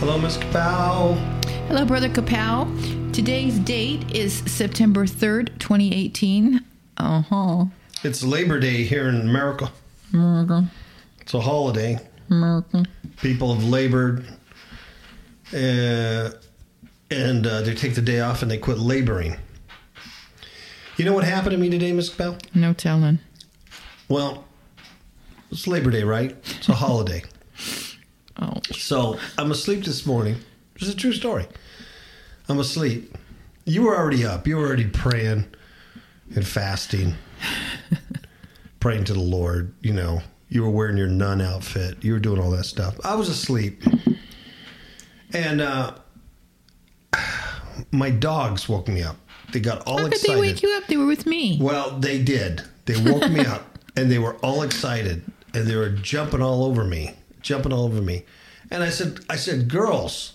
Hello, Miss Kapow. Hello, Brother Kapow. Today's date is September 3rd, 2018. Uh huh. It's Labor Day here in America. America. It's a holiday. America. People have labored, uh, and uh, they take the day off and they quit laboring. You know what happened to me today, Miss Bell? No telling. Well, it's Labor Day, right? It's a holiday. Oh. So I'm asleep this morning. It's a true story. I'm asleep. You were already up. You were already praying and fasting, praying to the Lord. You know, you were wearing your nun outfit. You were doing all that stuff. I was asleep. And uh, my dogs woke me up. They got all How could excited. they wake you up? They were with me. Well, they did. They woke me up and they were all excited and they were jumping all over me, jumping all over me. And I said, I said, girls,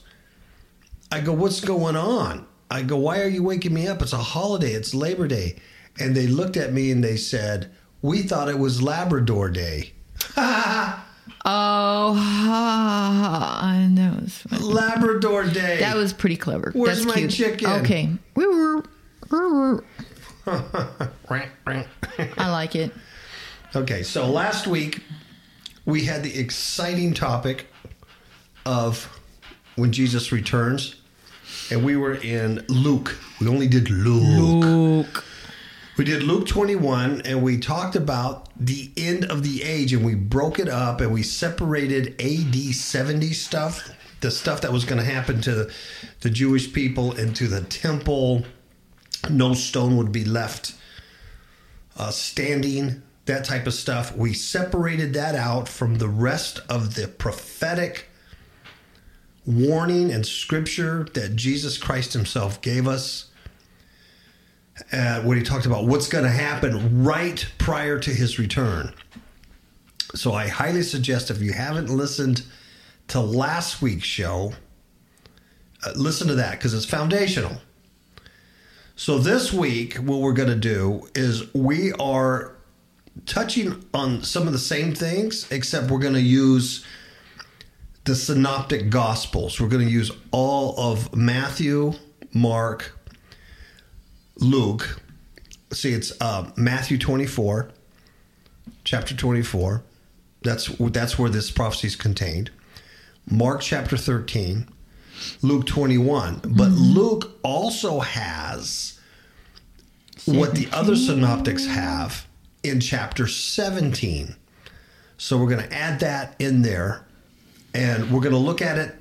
I go, what's going on? I go, why are you waking me up? It's a holiday. It's Labor Day. And they looked at me and they said, we thought it was Labrador Day. Oh, was funny. Labrador Day. That was pretty clever. Where's That's my cute. chicken? Okay. We were. we were- I like it. Okay, so last week we had the exciting topic of when Jesus returns, and we were in Luke. We only did Luke. Luke. We did Luke 21, and we talked about the end of the age, and we broke it up and we separated AD 70 stuff, the stuff that was going to happen to the, the Jewish people, into the temple. No stone would be left uh, standing, that type of stuff. We separated that out from the rest of the prophetic warning and scripture that Jesus Christ Himself gave us. Uh, when he talked about what's going to happen right prior to his return. So I highly suggest if you haven't listened to last week's show, uh, listen to that because it's foundational. So this week, what we're going to do is we are touching on some of the same things, except we're going to use the synoptic gospels. We're going to use all of Matthew, Mark, Luke. See, it's uh, Matthew 24, chapter 24. That's that's where this prophecy is contained. Mark chapter 13, Luke 21. But Luke also has what the other synoptics have in chapter 17. So we're going to add that in there and we're going to look at it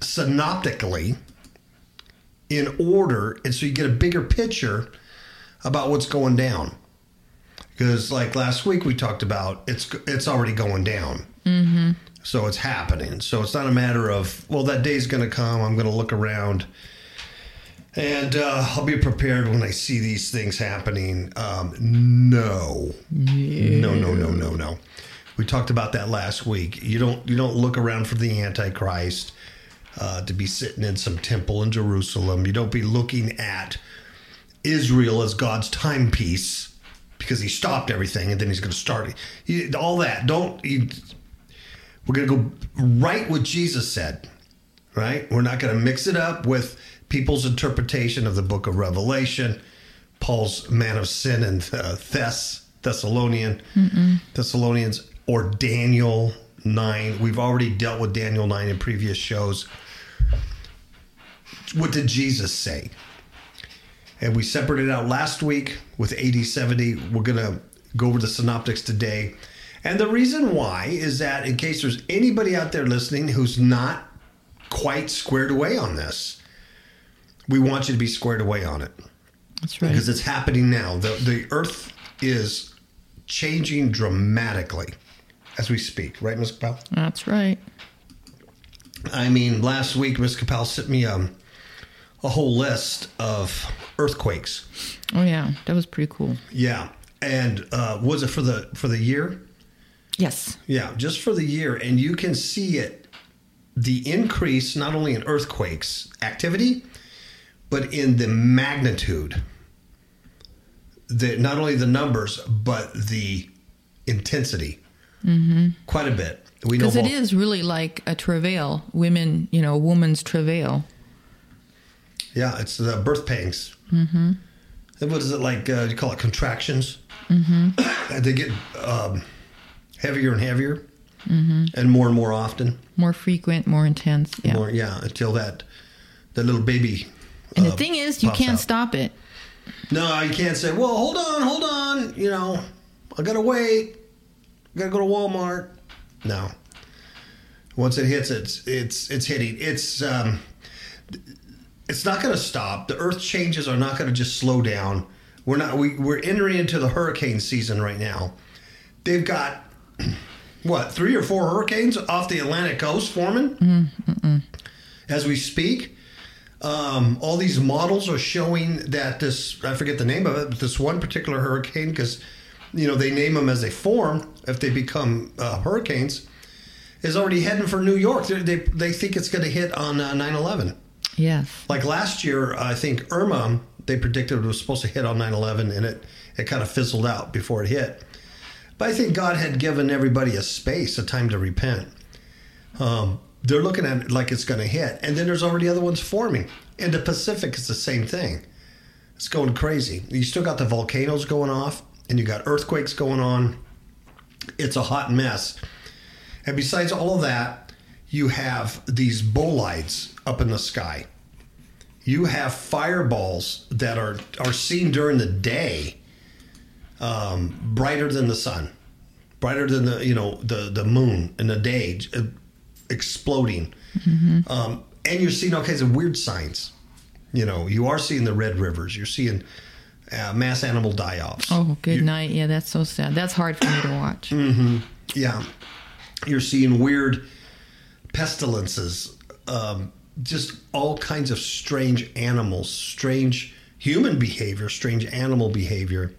synoptically in order and so you get a bigger picture about what's going down because like last week we talked about it's it's already going down mm-hmm. so it's happening so it's not a matter of well that day's going to come i'm going to look around and uh, I'll be prepared when I see these things happening. Um, no, no, no, no, no, no. We talked about that last week. You don't you don't look around for the Antichrist uh, to be sitting in some temple in Jerusalem. You don't be looking at Israel as God's timepiece because he stopped everything and then he's going to start it. All that. Don't. You, we're going to go right what Jesus said. Right. We're not going to mix it up with people's interpretation of the Book of Revelation, Paul's man of sin and uh, Thess Thessalonian Thessalonians or Daniel 9. We've already dealt with Daniel 9 in previous shows. What did Jesus say? And we separated out last week with AD 70. We're going to go over the synoptics today. And the reason why is that, in case there's anybody out there listening who's not quite squared away on this, we want you to be squared away on it That's right. because it's happening now. The the earth is changing dramatically as we speak, right, Ms. Capel? That's right. I mean, last week Ms. Capel sent me um, a whole list of earthquakes. Oh yeah, that was pretty cool. Yeah, and uh, was it for the for the year? Yes. Yeah, just for the year, and you can see it, the increase not only in earthquakes activity, but in the magnitude. The not only the numbers, but the intensity. Mm-hmm. Quite a bit. We Because it is really like a travail, women, you know, a woman's travail. Yeah, it's the birth pangs. Mm-hmm. What is it like? Uh, you call it contractions. Mm-hmm. they get um, heavier and heavier, mm-hmm. and more and more often. More frequent, more intense. Yeah. More, yeah, until that that little baby. And uh, the thing is, you can't out. stop it. No, you can't say, "Well, hold on, hold on." You know, I gotta wait. I gotta go to Walmart. No. Once it hits, it's it's it's hitting. It's um, it's not going to stop. The Earth changes are not going to just slow down. We're not. We we're entering into the hurricane season right now. They've got what three or four hurricanes off the Atlantic coast forming as we speak. Um, all these models are showing that this I forget the name of it, but this one particular hurricane because you know they name them as they form if they become uh, hurricanes is already heading for New York. They they, they think it's going to hit on uh, 9/11. Yes. Like last year, I think Irma they predicted it was supposed to hit on 9/11 and it it kind of fizzled out before it hit. But I think God had given everybody a space, a time to repent. Um, they're looking at it like it's going to hit, and then there's already other ones forming. And the Pacific, is the same thing. It's going crazy. You still got the volcanoes going off, and you got earthquakes going on. It's a hot mess. And besides all of that, you have these bolides up in the sky. You have fireballs that are are seen during the day, um, brighter than the sun, brighter than the you know the the moon in the day, exploding. Um, and you're seeing all kinds of weird signs. You know, you are seeing the red rivers. You're seeing uh, mass animal die-offs. Oh, good You- night. Yeah, that's so sad. That's hard for me to watch. Yeah, you're seeing weird pestilences, um, just all kinds of strange animals, strange human behavior, strange animal behavior,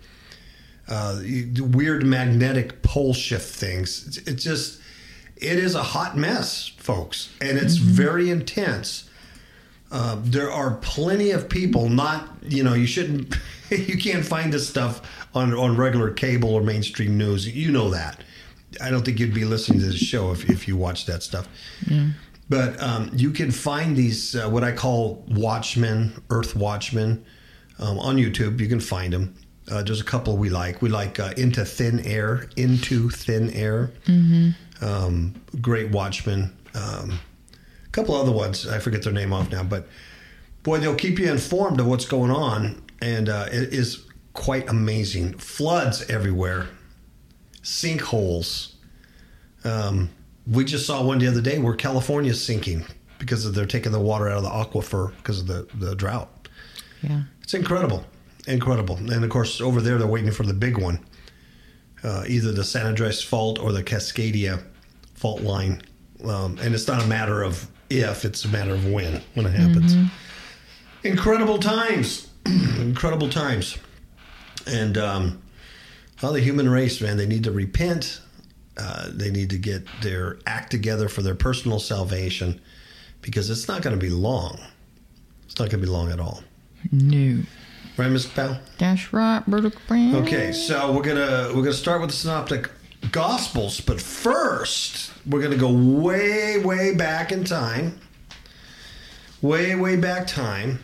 uh, weird magnetic pole shift things. It's just, it is a hot mess, folks, and it's very intense. Uh, there are plenty of people not you know you shouldn't you can't find this stuff on on regular cable or mainstream news. You know that. I don't think you'd be listening to this show if, if you watch that stuff. But um, you can find these uh, what i call watchmen earth watchmen um, on youtube. You can find them uh, there's a couple we like. We like uh, into thin air into thin air um, great watchmen. Um, a couple other ones. I forget their name off now but boy they'll keep you informed of what's going on and uh, it is quite amazing. Floods everywhere. Sinkholes. Um, we just saw one the other day where california's sinking because of they're taking the water out of the aquifer because of the, the drought. Yeah. it's incredible. Incredible. And of course over there they're waiting for the big one. Uh, either the san andreas fault or the cascadia fault line. Um, and it's not a matter of if it's a matter of when when it happens. Incredible times. Incredible times. And um, well, the human race man they need to repent. Uh, they need to get their act together for their personal salvation because it's not going to be long. It's not going to be long at all. No. right miss Powell? That's right, Brother Brown. Okay, so we're gonna we're gonna start with the synoptic gospels, but first we're gonna go way way back in time, way way back time,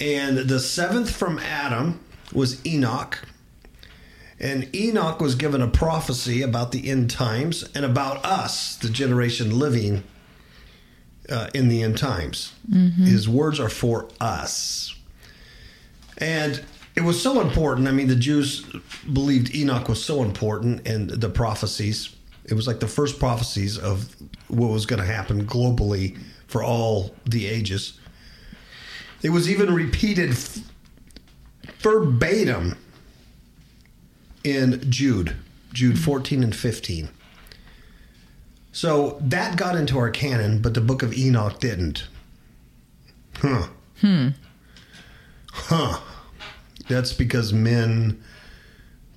and the seventh from Adam was Enoch, and Enoch was given a prophecy about the end times and about us, the generation living uh, in the end times. His words are for us. And it was so important. I mean, the Jews believed Enoch was so important and the prophecies. It was like the first prophecies of what was going to happen globally for all the ages. It was even repeated f- verbatim in Jude, Jude 14 and 15. So that got into our canon, but the book of Enoch didn't. Huh. Hmm. Huh. That's because men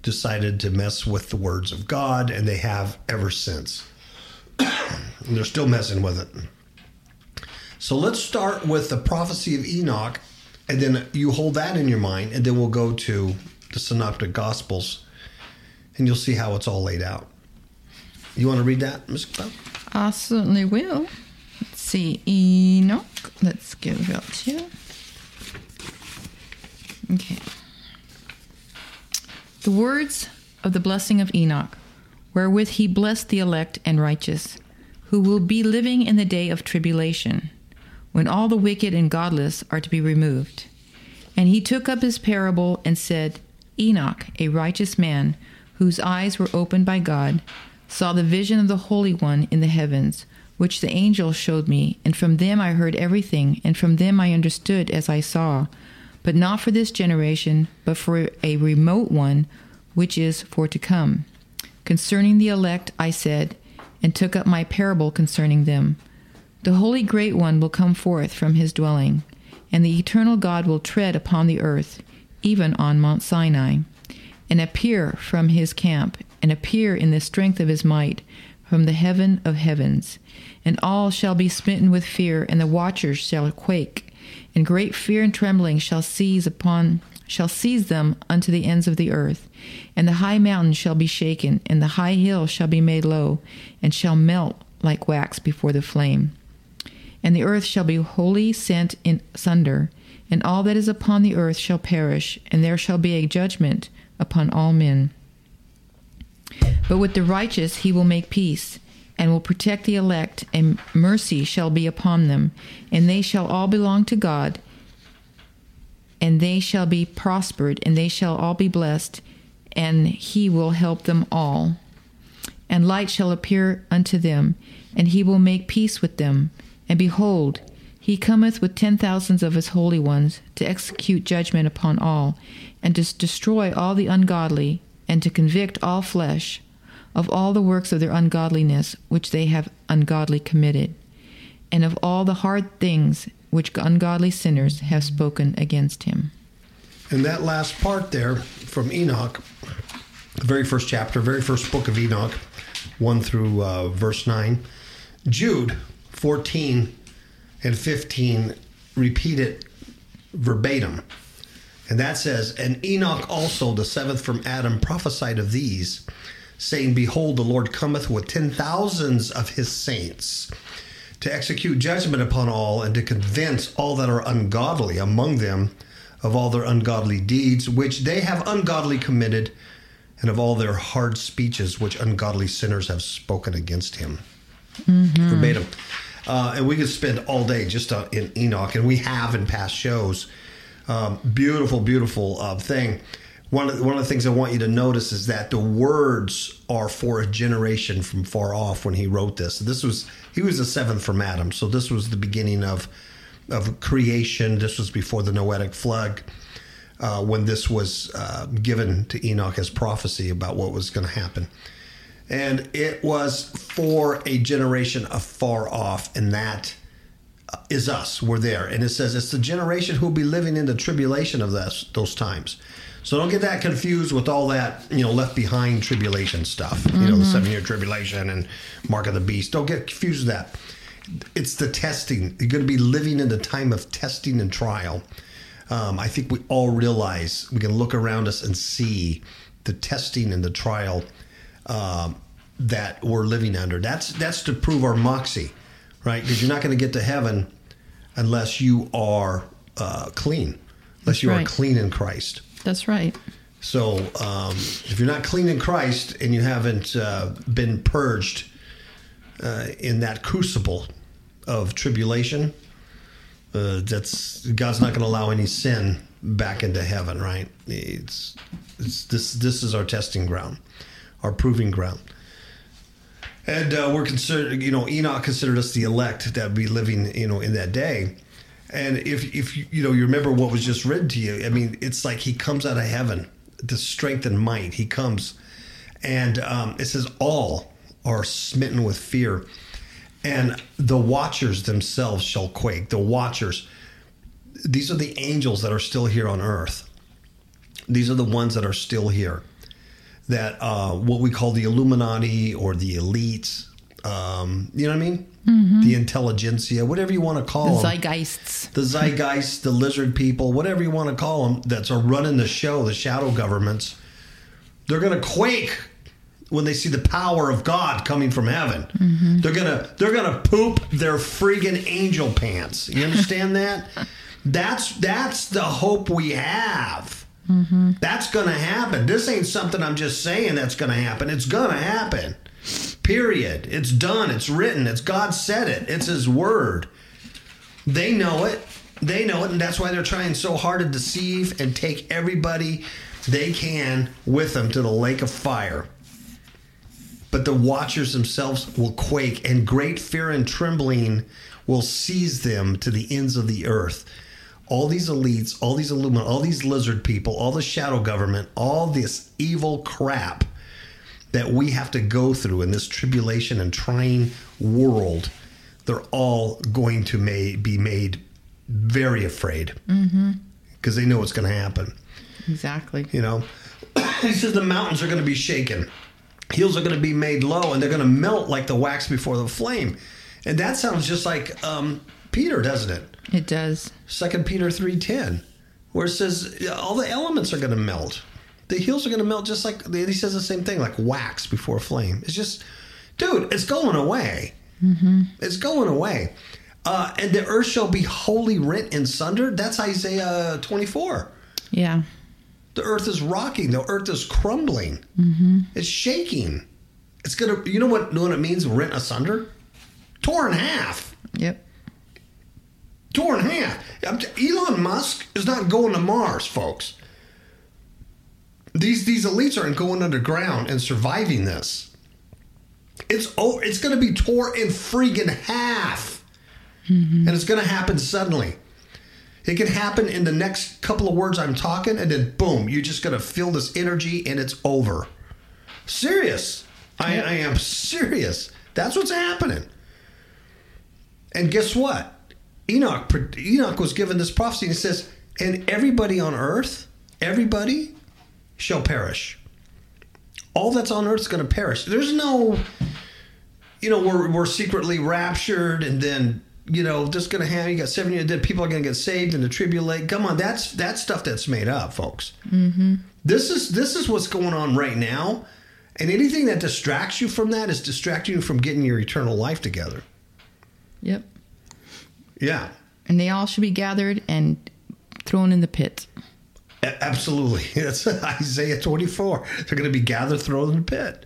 decided to mess with the words of God, and they have ever since. and they're still messing with it. So let's start with the prophecy of Enoch, and then you hold that in your mind, and then we'll go to the Synoptic Gospels, and you'll see how it's all laid out. You want to read that, Ms. Bell? I certainly will. Let's see, Enoch. Let's give it to you. Okay. The words of the blessing of Enoch, wherewith he blessed the elect and righteous, who will be living in the day of tribulation, when all the wicked and godless are to be removed. And he took up his parable and said, Enoch, a righteous man, whose eyes were opened by God, saw the vision of the Holy One in the heavens, which the angel showed me, and from them I heard everything, and from them I understood as I saw, but not for this generation, but for a remote one, which is for to come. Concerning the elect, I said, and took up my parable concerning them. The Holy Great One will come forth from his dwelling, and the eternal God will tread upon the earth, even on Mount Sinai, and appear from his camp, and appear in the strength of his might from the heaven of heavens. And all shall be smitten with fear, and the watchers shall quake, and great fear and trembling shall seize upon shall seize them unto the ends of the earth. And the high mountain shall be shaken, and the high hill shall be made low, and shall melt like wax before the flame. And the earth shall be wholly sent in sunder, and all that is upon the earth shall perish, and there shall be a judgment upon all men. But with the righteous he will make peace, and will protect the elect, and mercy shall be upon them, and they shall all belong to God, and they shall be prospered, and they shall all be blessed, and he will help them all. And light shall appear unto them, and he will make peace with them. And behold, he cometh with ten thousands of his holy ones to execute judgment upon all, and to destroy all the ungodly, and to convict all flesh of all the works of their ungodliness which they have ungodly committed, and of all the hard things which ungodly sinners have spoken against him. And that last part there from Enoch, the very first chapter, very first book of Enoch, 1 through uh, verse 9, Jude 14 and 15 repeat it verbatim. And that says, And Enoch also, the seventh from Adam, prophesied of these, saying, Behold, the Lord cometh with ten thousands of his saints to execute judgment upon all and to convince all that are ungodly among them of all their ungodly deeds which they have ungodly committed and of all their hard speeches which ungodly sinners have spoken against him. Mm-hmm. verbatim. Uh, and we could spend all day just uh, in enoch and we have in past shows um, beautiful beautiful uh, thing one of, the, one of the things I want you to notice is that the words are for a generation from far off when he wrote this. This was he was the seventh from Adam, so this was the beginning of of creation. This was before the Noetic flood, uh, when this was uh, given to Enoch as prophecy about what was going to happen, and it was for a generation afar off, and that uh, us. We're there, and it says it's the generation who will be living in the tribulation of this, those times. So don't get that confused with all that, you know, left behind tribulation stuff. Mm-hmm. You know, the mm-hmm. seven year tribulation and mark of the beast. Don't get confused with that. It's the testing. You're going to be living in the time of testing and trial. Um, I think we all realize we can look around us and see the testing and the trial um, that we're living under. That's that's to prove our moxie, right? Because you're not going to get to heaven unless you are uh, clean, unless that's you right. are clean in Christ. That's right. So um, if you're not clean in Christ and you haven't uh, been purged uh, in that crucible of tribulation, uh, that's God's not going to allow any sin back into heaven. Right? It's, it's this. This is our testing ground, our proving ground. And uh, we're considered, you know, Enoch considered us the elect that would be living, you know, in that day. And if if you, know you remember what was just written to you, I mean, it's like he comes out of heaven, the strength and might. He comes, and um, it says all are smitten with fear, and the watchers themselves shall quake. The watchers, these are the angels that are still here on earth. These are the ones that are still here. That uh, what we call the Illuminati or the elites. Um, you know what I mean? Mm-hmm. the intelligentsia, whatever you want to call the them. Zeitgeists. The zeitgeists, the lizard people, whatever you want to call them, that's are running the show, the shadow governments. They're going to quake when they see the power of God coming from heaven. They're gonna they're gonna poop their friggin' angel pants. You understand that? That's that's the hope we have. That's gonna happen. This ain't something I'm just saying that's gonna happen. It's gonna happen. Period. It's done. It's written. It's God said it. It's His word. They know it. They know it, and that's why they're trying so hard to deceive and take everybody they can with them to the lake of fire. But the watchers themselves will quake, and great fear and trembling will seize them to the ends of the earth. All these elites, all these Illuminati, all these lizard people, all the shadow government, all this evil crap that we have to go through in this tribulation and trying world, they're all going to may, be made very afraid because they know what's going to happen. Exactly. You know, he says the mountains are going to be shaken, hills are going to be made low, and they're going to melt like the wax before the flame. And that sounds just like um, Peter, doesn't it? It does. Second Peter three ten, where it says all the elements are going to melt. The hills are going to melt just like he says the same thing, like wax before a flame. It's just, dude, it's going away. It's going away. Uh, and the earth shall be wholly rent and sundered. That's Isaiah 24. Yeah. The earth is rocking. The earth is crumbling. It's shaking. It's gonna. You know what? Know what it means? Rent asunder, torn in half. Yep. Torn in half. Elon Musk is not going to Mars, folks. These these elites aren't going underground and surviving this. It's oh, it's going to be torn in freaking half, mm-hmm. and it's going to happen suddenly. It can happen in the next couple of words I'm talking, and then boom, you're just going to feel this energy, and it's over. Serious. I, I am serious. That's what's happening. And guess what? Enoch Enoch was given this prophecy. And it says, "And everybody on earth, everybody, shall perish. All that's on earth is going to perish. There's no, you know, we're we're secretly raptured, and then you know, just going to have you got seven years dead. People are going to get saved and the tribulate. Come on, that's that's stuff that's made up, folks. Mm-hmm. This is this is what's going on right now, and anything that distracts you from that is distracting you from getting your eternal life together. Yep. Yeah. And they all should be gathered and thrown in the pit. Absolutely. That's Isaiah 24. They're going to be gathered, thrown in the pit.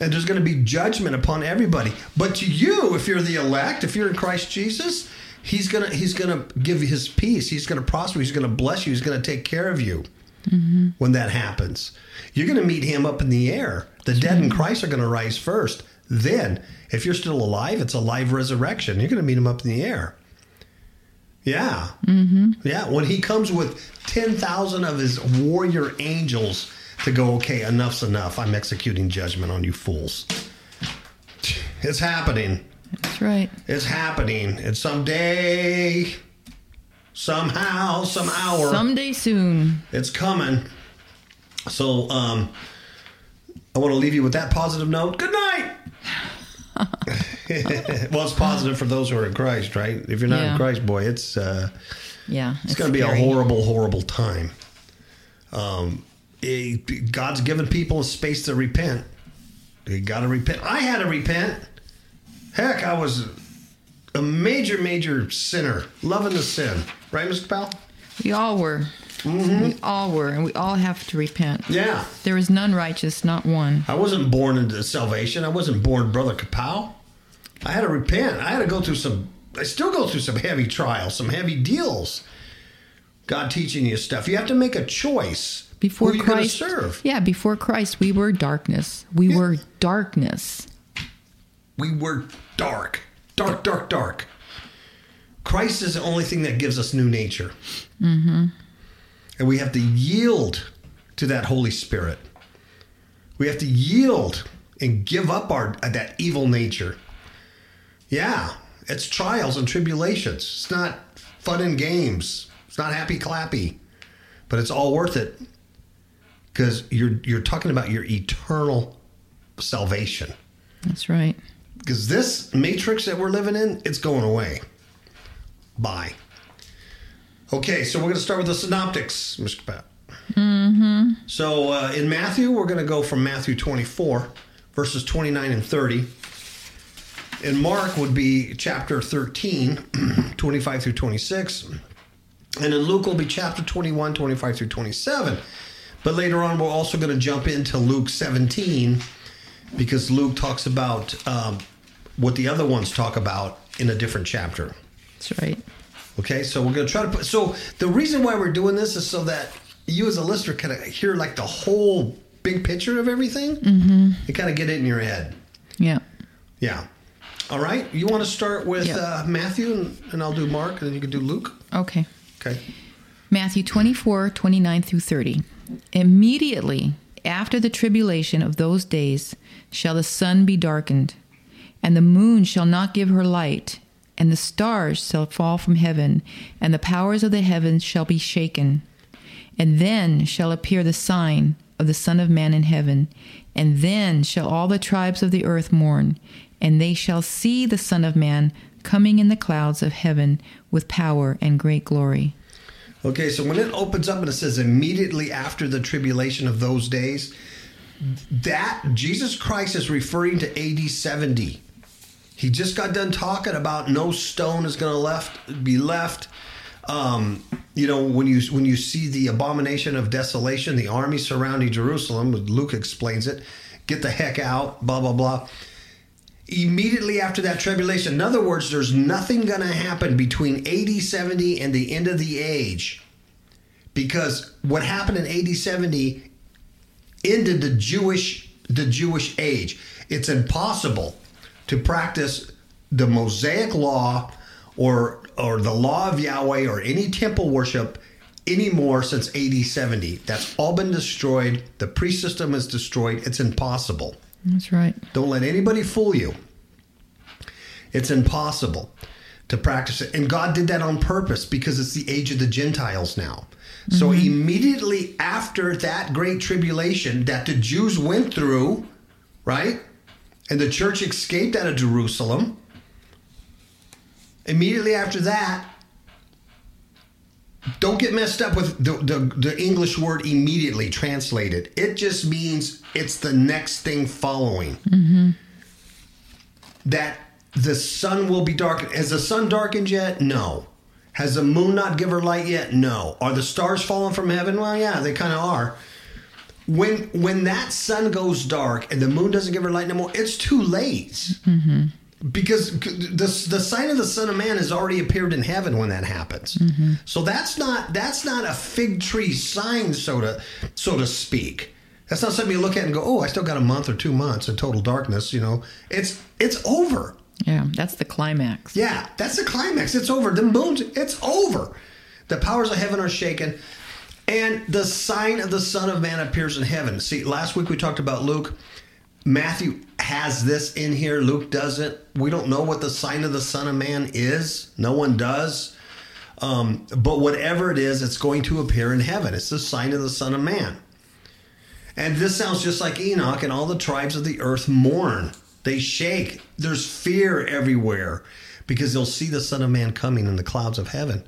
And there's going to be judgment upon everybody. But to you, if you're the elect, if you're in Christ Jesus, he's going to he's going to give you his peace. He's going to prosper. He's going to bless you. He's going to take care of you mm-hmm. when that happens. You're going to meet him up in the air. The dead in mm-hmm. Christ are going to rise first. Then, if you're still alive, it's a live resurrection. You're going to meet him up in the air. Yeah. Mm-hmm. Yeah. When he comes with 10,000 of his warrior angels to go, okay, enough's enough. I'm executing judgment on you fools. It's happening. That's right. It's happening. And someday, somehow, some hour, Someday soon. it's coming. So, um, I want to leave you with that positive note. Good night. well, it's positive for those who are in Christ, right? If you're not in Christ, boy, it's uh, Yeah. it's going to be a horrible, horrible time. Um, it- God's given people a space to repent. You got to repent. I had to repent. Heck, I was a major, major sinner, loving the sin. Right, Mr. Powell? We all were. We all were. And we all have to repent. Yeah. There is none righteous, not one. I wasn't born into salvation. I wasn't born Brother Kapow. I had to repent. I had to go through some, I still go through some heavy trials, some heavy deals. God teaching you stuff. You have to make a choice. Before who you gonna Christ. serve. Yeah, before Christ, we were darkness. We Yeah. were darkness. We were dark, dark, dark, dark. Christ is the only thing that gives us new nature. Mm-hmm. And we have to yield to that Holy Spirit. We have to yield and give up our that evil nature. Yeah, it's trials and tribulations. It's not fun and games. It's not happy clappy, but it's all worth it because you're you're talking about your eternal salvation That's right. because this matrix that we're living in, it's going away. Bye. Okay, so we're going to start with the synoptics, Mr. Pat. Mm-hmm. So uh, in Matthew, we're going to go from Matthew 24, verses 29 and 30. In Mark would be chapter 13, 25 through 26. And in Luke will be chapter 21, 25 through 27. But later on, we're also going to jump into Luke 17 because Luke talks about um, what the other ones talk about in a different chapter. That's right. Okay, so we're going to try to put. So the reason why we're doing this is so that you, as a listener, kind of hear like the whole big picture of everything mm-hmm. and kind of get it in your head. Yeah. Yeah. All right. You want to start with Yeah. uh, Matthew, and, and I'll do Mark, and then you can do Luke. Okay. Okay. Matthew 24, 29 through 30. Immediately after the tribulation of those days shall the sun be darkened, and the moon shall not give her light, and the stars shall fall from heaven, and the powers of the heavens shall be shaken. And then shall appear the sign of the Son of Man in heaven, and then shall all the tribes of the earth mourn, and they shall see the Son of Man coming in the clouds of heaven with power and great glory. Okay, so when it opens up and it says immediately after the tribulation of those days, that Jesus Christ is referring to AD 70. He just got done talking about no stone is going to left be left. Um, you know, when you when you see the abomination of desolation, the army surrounding Jerusalem, Luke explains it. Get the heck out, blah blah blah. Immediately after that tribulation, in other words, there's nothing going to happen between AD 70 and the end of the age, because what happened in AD 70 ended the Jewish the Jewish age. It's impossible to practice the Mosaic law or or the law of Yahweh or any temple worship anymore since AD 70. That's all been destroyed. The priest system is destroyed. It's impossible. That's right. Don't let anybody fool you. It's impossible to practice it. And God did that on purpose because it's the age of the Gentiles now. So mm-hmm. immediately after that great tribulation that the Jews went through, right? And the church escaped out of Jerusalem. Immediately after that, don't get messed up with the, the, the English word immediately translated. It just means it's the next thing following. Mm-hmm. That the sun will be darkened. Has the sun darkened yet? No. Has the moon not given her light yet? No. Are the stars falling from heaven? Well, yeah, they kind of are. When when that sun goes dark and the moon doesn't give her light no more, it's too late. Mm-hmm. Because the, the sign of the Son of Man has already appeared in heaven when that happens. Mm-hmm. So that's not that's not a fig tree sign, so to so to speak. That's not something you look at and go, "Oh, I still got a month or two months in total darkness." You know, it's it's over. Yeah, that's the climax. Yeah, that's the climax. It's over. The moon's it's over. The powers of heaven are shaken. And the sign of the Son of Man appears in heaven. See, last week we talked about Luke. Matthew has this in here. Luke doesn't. We don't know what the sign of the Son of Man is. No one does. Um, but whatever it is, it's going to appear in heaven. It's the sign of the Son of Man. And this sounds just like Enoch, and all the tribes of the earth mourn. They shake. There's fear everywhere because they'll see the Son of Man coming in the clouds of heaven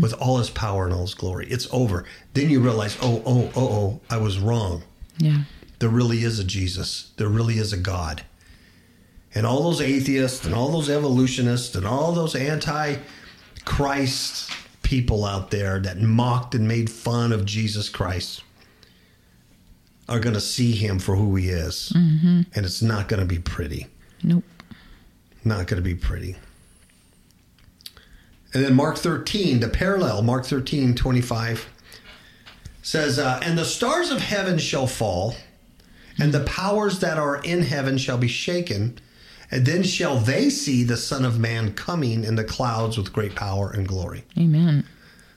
with all his power and all his glory. It's over. Then you realize, oh, oh, oh, oh, I was wrong. Yeah. There really is a Jesus. There really is a God. And all those atheists and all those evolutionists and all those anti Christ people out there that mocked and made fun of Jesus Christ are going to see him for who he is. And it's not going to be pretty. Nope. Not going to be pretty. And then Mark 13, the parallel, Mark 13, 25, says, uh, And the stars of heaven shall fall, and the powers that are in heaven shall be shaken, and then shall they see the Son of Man coming in the clouds with great power and glory. Amen.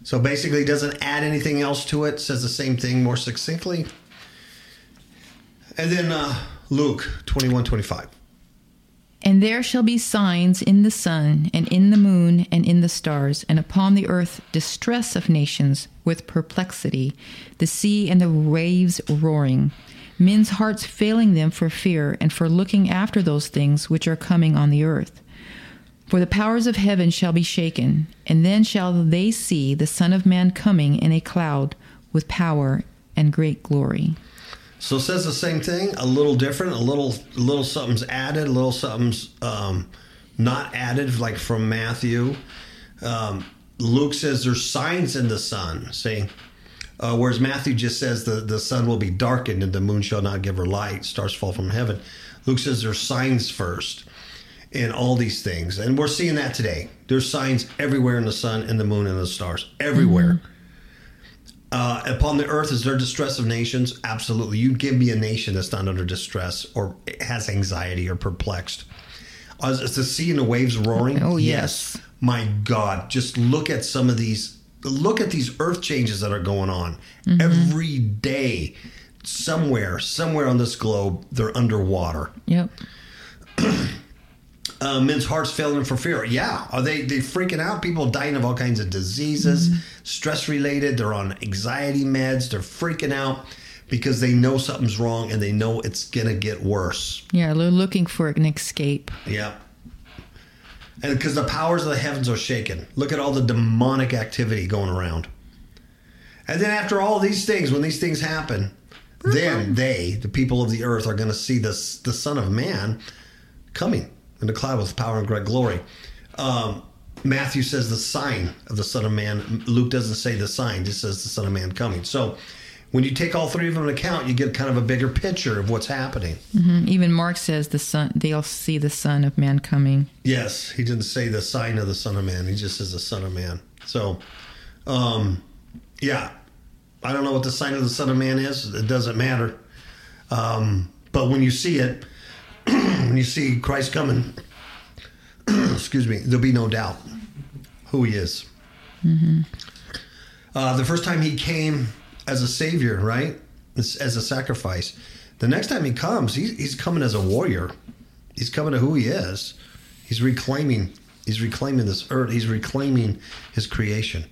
So basically, it doesn't add anything else to it, says the same thing more succinctly. And then uh, Luke 21, 25. And there shall be signs in the sun, and in the moon, and in the stars, and upon the earth distress of nations with perplexity, the sea and the waves roaring, men's hearts failing them for fear and for looking after those things which are coming on the earth. For the powers of heaven shall be shaken, and then shall they see the Son of Man coming in a cloud with power and great glory. So it says the same thing, a little different, a little a little something's added, a little something's um, not added, like from Matthew. Um, Luke says there's signs in the sun. See, uh, whereas Matthew just says the, the sun will be darkened and the moon shall not give her light, stars fall from heaven. Luke says there's signs first in all these things. And we're seeing that today. There's signs everywhere in the sun and the moon and the stars. Everywhere. Uh, upon the earth is there distress of nations? Absolutely. You give me a nation that's not under distress or has anxiety or perplexed. Is the sea and the waves roaring? Oh, yes. My God, just look at some of these. Look at these earth changes that are going on every day. Somewhere, somewhere on this globe, they're underwater. Yep. Uh, men's hearts failing for fear. Yeah, are they they freaking out? People dying of all kinds of diseases, stress related. They're on anxiety meds. They're freaking out because they know something's wrong and they know it's gonna get worse. Yeah, they're looking for an escape. Yeah. And because the powers of the heavens are shaken. Look at all the demonic activity going around. And then after all these things, when these things happen, then they, the people of the earth, are going to see the, the Son of Man coming in the cloud with power and great glory. Um, Matthew says the sign of the Son of Man. Luke doesn't say the sign, just says the Son of Man coming. So when you take all three of them into account, you get kind of a bigger picture of what's happening. Mhm. Even Mark says the son they'll see the Son of Man coming. Yes, he didn't say the sign of the Son of Man. He just says the Son of Man. So, um, yeah, I don't know what the sign of the Son of Man is. It doesn't matter. Um, but when you see it, when you see Christ coming, excuse me, there'll be no doubt who he is. Uh, the first time he came as a savior, right? As, as a sacrifice. The next time he comes, he, he's coming as a warrior. He's coming to who he is. He's reclaiming. He's reclaiming this earth. He's reclaiming his creation.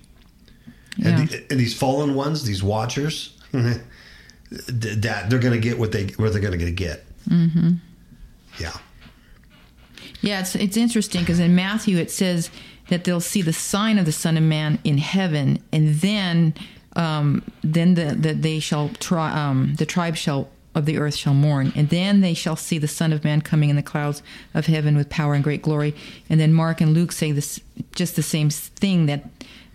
Yeah. And, the, and these fallen ones, these watchers, that they're going to get what they what they're going to get. Mm-hmm. Yeah. Yeah, it's it's interesting because in Matthew it says that they'll see the sign of the Son of Man in heaven, and then um, then the, the they shall try um, the tribe shall of the earth shall mourn, and then they shall see the Son of Man coming in the clouds of heaven with power and great glory. And then Mark and Luke say this just the same thing that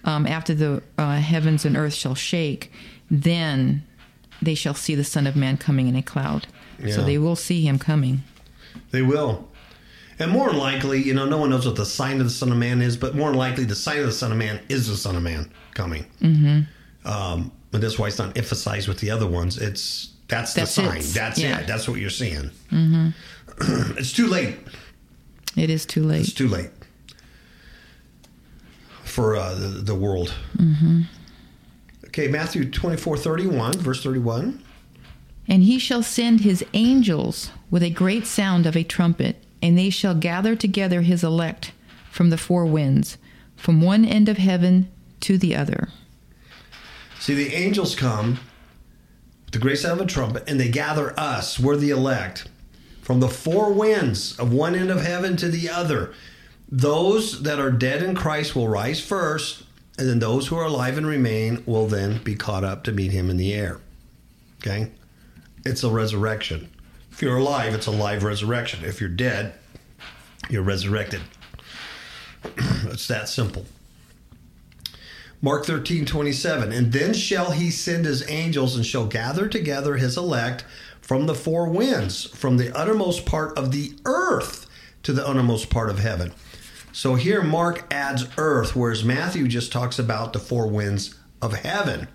um, after the uh, heavens and earth shall shake, then they shall see the Son of Man coming in a cloud. So they will see him coming. They will. And more likely, you know, no one knows what the sign of the Son of Man is, but more likely, the sign of the Son of Man is the Son of Man coming. Mm-hmm. Um, but that's why it's not emphasized with the other ones. It's that's, That's the sign. it. That's Yeah. it. That's what you're seeing. Mm-hmm. it's too late. It is too late. It's too late for uh, the, the world. Mm-hmm. Okay, Matthew 24 31, verse 31. And he shall send his angels with a great sound of a trumpet, and they shall gather together his elect from the four winds, from one end of heaven to the other. See, the angels come with the great sound of a trumpet, and they gather us, we're the elect, from the four winds of one end of heaven to the other. Those that are dead in Christ will rise first, and then those who are alive and remain will then be caught up to meet him in the air. Okay? It's a resurrection. If you're alive, it's a live resurrection. If you're dead, you're resurrected. it's that simple. Mark 13, 27. And then shall he send his angels and shall gather together his elect from the four winds, from the uttermost part of the earth to the uttermost part of heaven. So here Mark adds earth, whereas Matthew just talks about the four winds of heaven.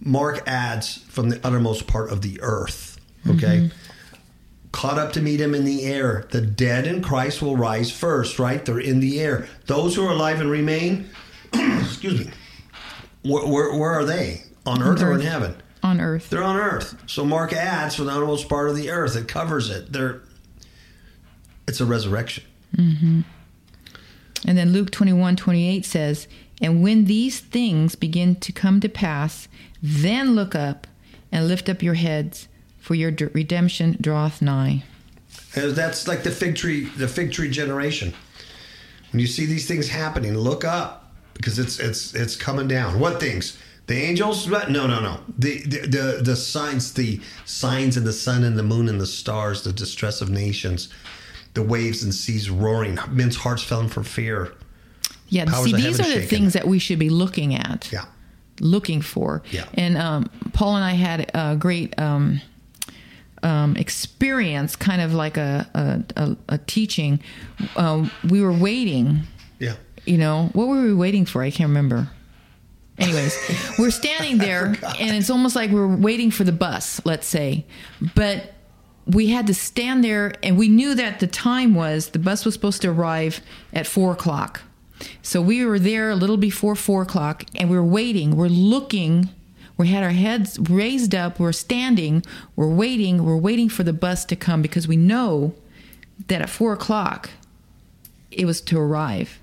Mark adds from the uttermost part of the earth. Okay? Mm-hmm. Caught up to meet him in the air. The dead in Christ will rise first, right? They're in the air. Those who are alive and remain, excuse me, where, where, where are they? On earth or in heaven? On earth. They're on earth. So Mark adds for the uttermost part of the earth. It covers it. They're, it's a resurrection. Mm-hmm. And then Luke 21 28 says, And when these things begin to come to pass, then look up and lift up your heads, for your d- redemption draweth nigh. And that's like the fig tree, the fig tree generation. When you see these things happening, look up because it's it's it's coming down. What things? The angels? No, no, no. The, the the the signs, the signs in the sun and the moon and the stars, the distress of nations, the waves and seas roaring, men's hearts fell for fear. Yeah, Powers see, these are the shaken. things that we should be looking at. Yeah. looking for. Yeah. And um, Paul and I had a great um, um, experience, kind of like a a, a, a teaching. Um, we were waiting. You know, what were we waiting for? I can't remember. Anyways, we're standing there, and it's almost like we're waiting for the bus, let's say, but. We had to stand there, and we knew that the time was the bus was supposed to arrive at four o'clock. So we were there a little before four o'clock and we were waiting. We're looking. We had our heads raised up. We're standing. We're waiting. We're waiting for the bus to come because we know that at four o'clock it was to arrive.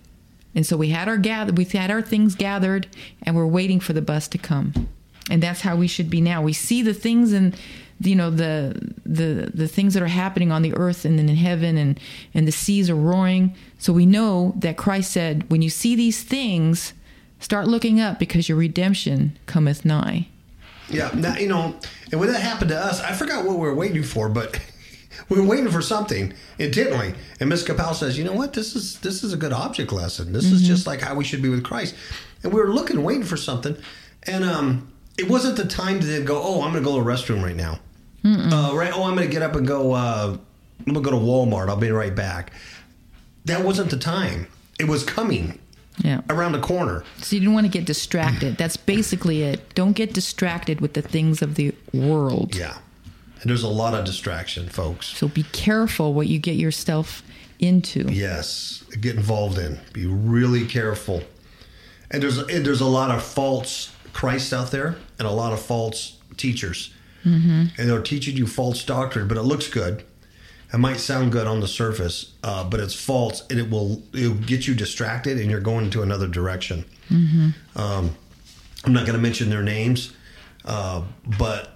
And so we had our gather. We had our things gathered, and we're waiting for the bus to come. And that's how we should be now. We see the things and you know the the the things that are happening on the earth and then in heaven and and the seas are roaring so we know that christ said when you see these things start looking up because your redemption cometh nigh Yeah. Now, you know, and when that happened to us, I forgot what we were waiting for, but we were waiting for something intently. And Miss Capel says, "You know what? This is this is a good object lesson. This is just like how we should be with Christ." And we were looking, waiting for something, and um, it wasn't the time to then go. Oh, I'm going to go to the restroom right now. Uh, right. Oh, I'm going to get up and go. Uh, I'm going to go to Walmart. I'll be right back. That wasn't the time. It was coming yeah around the corner. so you didn't want to get distracted that's basically it don't get distracted with the things of the world Yeah. And there's a lot of distraction, folks. so be careful what you get yourself into Yes, get involved in. Be really careful. And there's and there's a lot of false Christ out there, and a lot of false teachers, mm-hmm. and they're teaching you false doctrine. But it looks good. It might sound good on the surface, uh, but it's false, and it will it'll get you distracted, and you're going into another direction. Um, I'm not going to mention their names, uh, but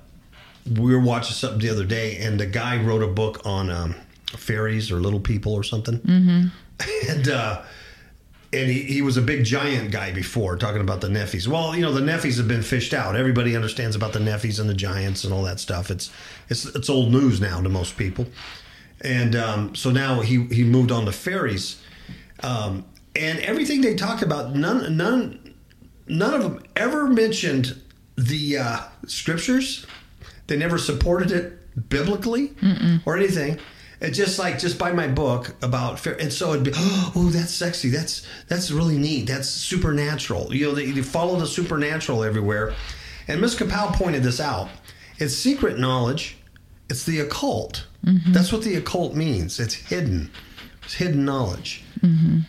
we were watching something the other day, and the guy wrote a book on um, fairies or little people or something, mm-hmm. and uh, and he, he was a big giant guy before talking about the Neffis. Well, you know the Neffis have been fished out. Everybody understands about the Neffis and the giants and all that stuff. It's it's it's old news now to most people, and um, so now he he moved on to fairies, um, and everything they talked about none none none of them ever mentioned the uh, scriptures. They never supported it biblically or anything. It's just like just buy my book about fair, and so it'd be oh that's sexy that's that's really neat that's supernatural you know they, they follow the supernatural everywhere, and Miss Kapow pointed this out. It's secret knowledge. It's the occult. That's what the occult means. It's hidden. It's hidden knowledge.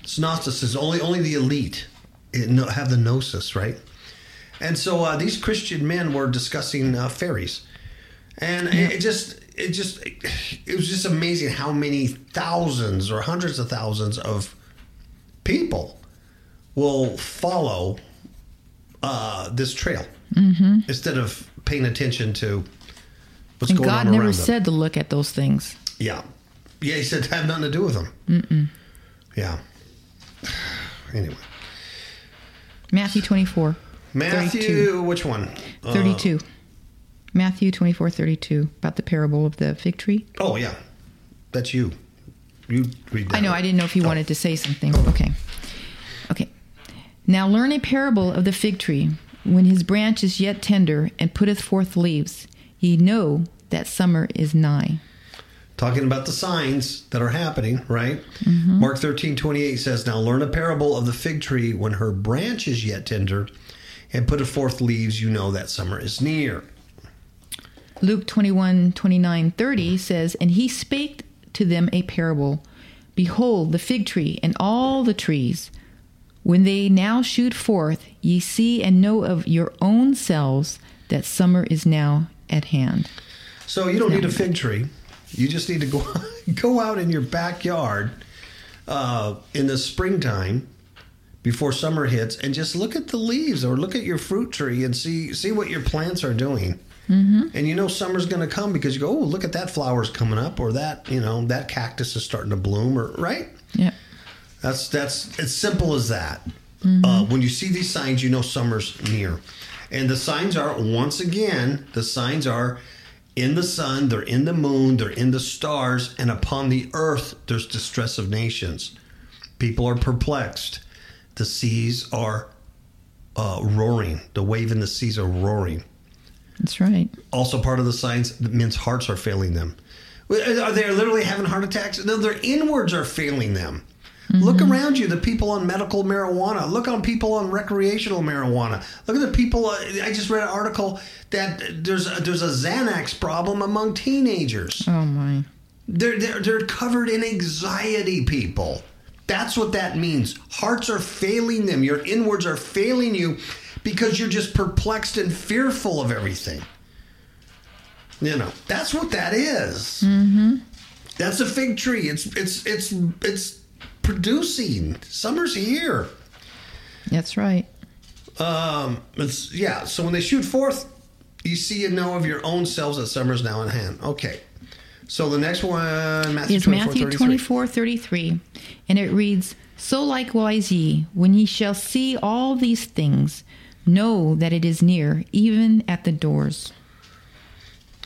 It's Gnosticism. Only only the elite have the gnosis, right? And so uh, these Christian men were discussing uh, fairies, and it, it just it just it was just amazing how many thousands or hundreds of thousands of people will follow uh, this trail instead of paying attention to what's and going god on never around them. said to look at those things Yeah. Yeah, he said to have nothing to do with them. Mm-mm. Yeah. Anyway. matthew 24 Matthew, 32. which one? Uh, 32 matthew 24 32 about the parable of the fig tree oh, yeah. That's you. You read that. I know. I didn't know if you Oh. wanted to say something. Okay. Okay. Now learn a parable of the fig tree. When his branch is yet tender and putteth forth leaves, ye know that summer is nigh. Talking about the signs that are happening, right? Mm-hmm. Mark 13, 28 says, Now learn a parable of the fig tree. When her branch is yet tender and putteth forth leaves, you know that summer is near. Luke 21, 29, 30 says, And he spake to them a parable. Behold, the fig tree and all the trees, when they now shoot forth, ye see and know of your own selves that summer is now at hand. So you don't need a fig tree. You just need to go go out in your backyard uh, in the springtime before summer hits and just look at the leaves or look at your fruit tree and see see what your plants are doing. Mm-hmm. And you know summer's going to come because you go, oh, look at that flower's coming up, or that you know that cactus is starting to bloom, or right. Yeah. That's that's as simple as that. Uh, when you see these signs, you know summer's near. And the signs are, once again, the signs are in the sun, they're in the moon, they're in the stars, and upon the earth there's distress of nations. People are perplexed. The seas are uh, roaring. The wave in the seas are roaring. That's right. Also, part of the signs, men's hearts are failing them. Are they literally having heart attacks? No, their inwards are failing them. Look around you, the people on medical marijuana. Look on people on recreational marijuana. Look at the people. Uh, I just read an article that there's a, there's a Xanax problem among teenagers. Oh my. They're, they're they're covered in anxiety. People. That's what that means. Hearts are failing them. Your inwards are failing you because you're just perplexed and fearful of everything. You know, that's what that is. Mm-hmm. That's a fig tree. It's it's it's it's producing. Summer's here. That's right. Um, it's yeah. So when they shoot forth, you see and know of your own selves that summer's now in hand. Okay. So the next one, Matthew Is 24, Matthew 33. twenty four thirty three, and it reads, "So likewise ye, when ye shall see all these things, know that it is near, even at the doors."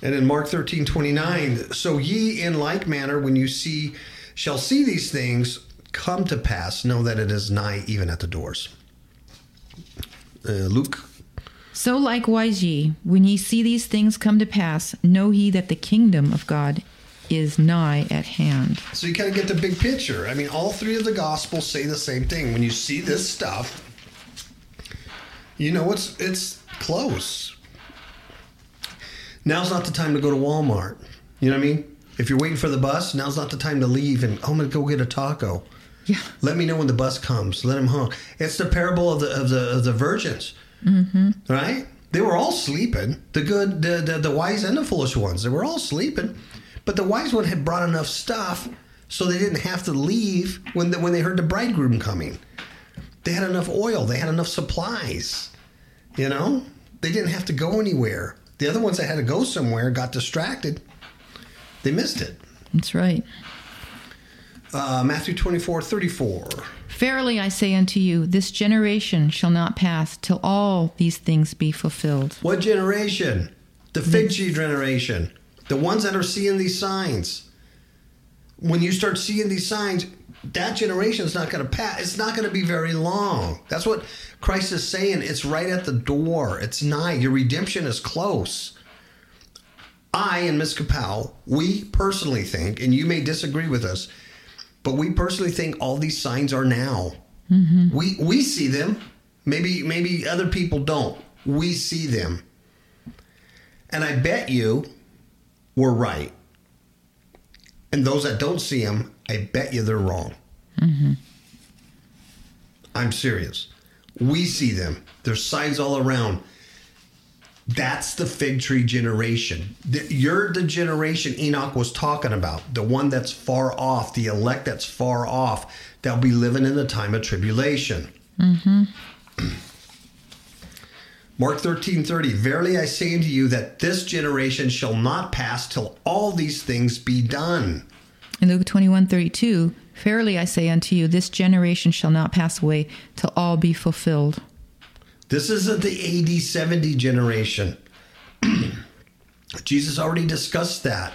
And in Mark 13, 29, so ye in like manner, when you see, shall see these things come to pass, know that it is nigh even at the doors. Uh, Luke, So likewise ye, when ye see these things come to pass, know ye that the kingdom of God is nigh at hand. so you kind of get the big picture. I mean, all three of the gospels say the same thing. When you see this stuff, you know it's it's close. Now's not the time to go to Walmart. You know what I mean? If you're waiting for the bus, now's not the time to leave and oh, I'm gonna go get a taco. Yeah. Let me know when the bus comes. Let him honk. It's the parable of the of the of the virgins, mm-hmm. right? They were all sleeping. The good, the, the the wise and the foolish ones. They were all sleeping, but the wise one had brought enough stuff so they didn't have to leave when the, when they heard the bridegroom coming. They had enough oil. They had enough supplies. You know, they didn't have to go anywhere. The other ones that had to go somewhere got distracted. They missed it. That's right. Uh, Matthew 24, 34. Verily I say unto you, this generation shall not pass till all these things be fulfilled. What generation? The fig tree generation. The ones that are seeing these signs. When you start seeing these signs, that generation is not going to pass. It's not going to be very long. That's what Christ is saying. It's right at the door. It's nigh. Your redemption is close. I and Ms. Kapow, we personally think, and you may disagree with us, but we personally think all these signs are now. Mm-hmm. We we see them. Maybe maybe other people don't. We see them. And I bet you we're right. And those that don't see them, I bet you they're wrong. Mm-hmm. I'm serious. We see them. There's signs all around. That's the fig tree generation. You're the generation Enoch was talking about, the one that's far off, the elect that's far off, that'll be living in the time of tribulation. Mm-hmm. Mark 13 30. Verily I say unto you that this generation shall not pass till all these things be done. In Luke twenty one thirty two, Verily I say unto you, this generation shall not pass away till all be fulfilled. This isn't the AD 70 generation. Jesus already discussed that.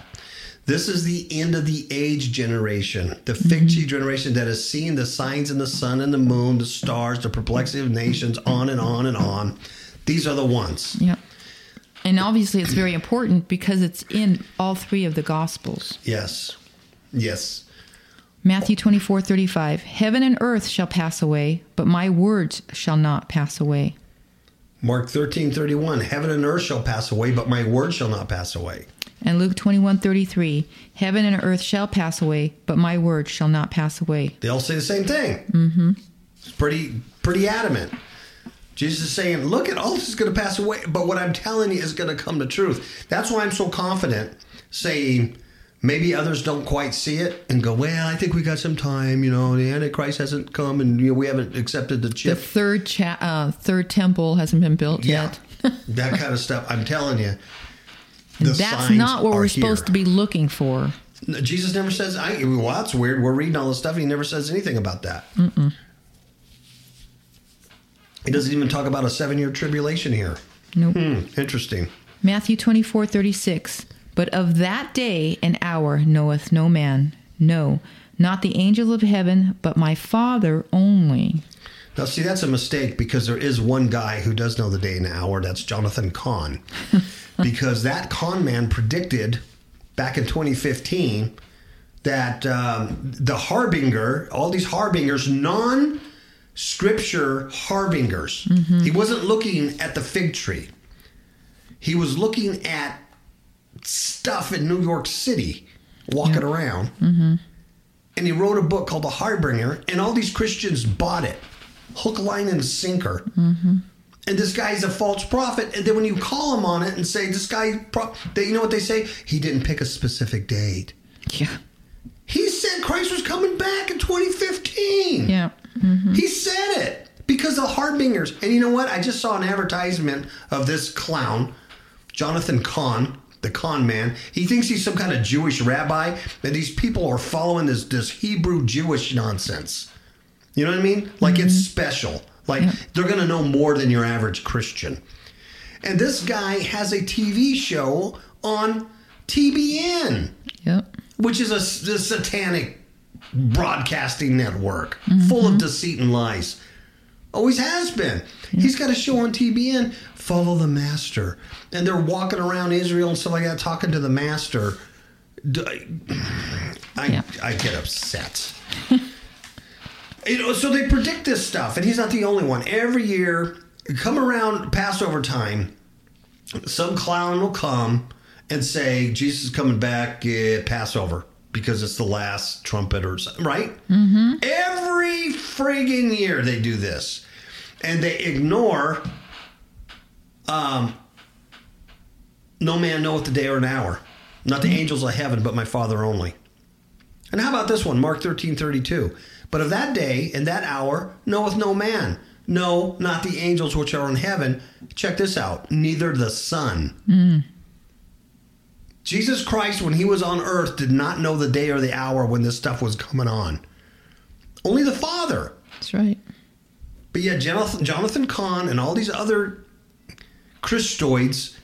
This is the end of the age generation, the fig mm-hmm. tree generation that has seen the signs in the sun and the moon, the stars, the perplexity of nations, on and on and on. These are the ones. Yeah. And obviously it's very important because it's in all three of the gospels. Yes. Yes. Matthew twenty four thirty five. Heaven and earth shall pass away, but my words shall not pass away. Mark 13 31. Heaven and earth shall pass away, but my word shall not pass away. And Luke twenty one thirty three. Heaven and earth shall pass away, but my word shall not pass away. They all say the same thing. Mm-hmm. It's pretty pretty adamant. Jesus is saying, "Look at all this is going to pass away, but what I'm telling you is going to come to truth." That's why I'm so confident, saying maybe others don't quite see it and go, "Well, I think we got some time." You know, the Antichrist hasn't come, and you know, we haven't accepted the The chip. third cha- uh, third temple hasn't been built yeah, yet. that kind of stuff. I'm telling you, that's not what we're here. supposed to be looking for. Jesus never says, I, well, that's weird. We're reading all this stuff and he never says anything about that. He doesn't even talk about a seven year tribulation here. Nope. Hmm, interesting. Matthew 24, 36. But of that day and hour knoweth no man, no, not the angel of heaven, but my Father only. Now, see, that's a mistake because there is one guy who does know the day and hour. That's Jonathan Cahn. because that con man predicted back in 2015 that um, the harbinger, all these harbingers, non scripture harbingers, mm-hmm. he wasn't looking at the fig tree. He was looking at stuff in New York City, walking around. Mm-hmm. And he wrote a book called The Harbinger, and all these Christians bought it hook, line, and sinker. Mm-hmm. And this guy's a false prophet. And then when you call him on it and say, this guy, pro-, they, you know what they say? He didn't pick a specific date. Yeah. He said Christ was coming back in 2015. Yeah. Mm-hmm. He said it because of harbingers. And you know what? I just saw an advertisement of this clown, Jonathan Cahn, the con man. He thinks he's some kind of Jewish rabbi, and these people are following this this Hebrew Jewish nonsense. You know what I mean? Like it's mm-hmm. special. Like they're going to know more than your average Christian. And this guy has a TV show on TBN Yep. which is a satanic broadcasting network full of mm-hmm. deceit and lies. Always has been. He's got a show on TBN, Follow the Master. And they're walking around Israel and stuff like that, talking to the Master. D- I, Yeah. I get upset. you know, so they predict this stuff, and he's not the only one. Every year, come around Passover time, some clown will come and say Jesus is coming back at Passover because it's the last trumpet or right? Mm-hmm. Every friggin' year they do this, and they ignore. Um, no man knoweth the day or an hour, not the angels of heaven, but my Father only. And how about this one, Mark thirteen thirty two? But of that day and that hour knoweth no man, no, not the angels which are in heaven. Check this out, neither the Son. Jesus Christ, when he was on earth, did not know the day or the hour when this stuff was coming on. Only the Father. That's right. But yet, Jonathan, Jonathan Cahn and all these other Christoids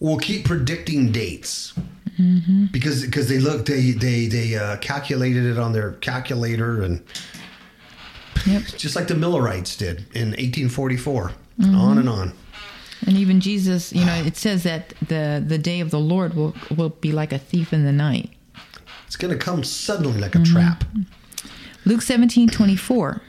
will keep predicting dates because because they look they they they uh, calculated it on their calculator and Yep. just like the Millerites did in 1844. On and on. And even Jesus, you know, it says that the the day of the Lord will will be like a thief in the night. It's going to come suddenly like a mm-hmm. trap. Luke seventeen twenty four.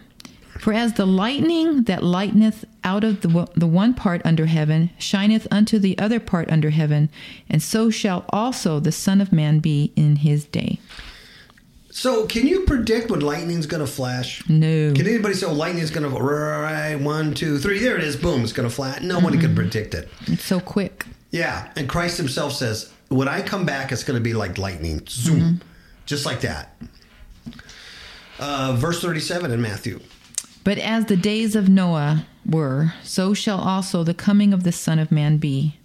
For as the lightning that lighteneth out of the, the one part under heaven shineth unto the other part under heaven, and so shall also the Son of Man be in his day. So, can you predict when lightning's going to flash? No. Can anybody say, oh, lightning's going to, right, one, two, three, there it is, boom, it's going to flash? Nobody can predict it. It's so quick. Yeah, and Christ himself says, when I come back, it's going to be like lightning. Zoom. Just like that. Uh, verse 37 in Matthew. But as the days of Noah were, so shall also the coming of the Son of Man be.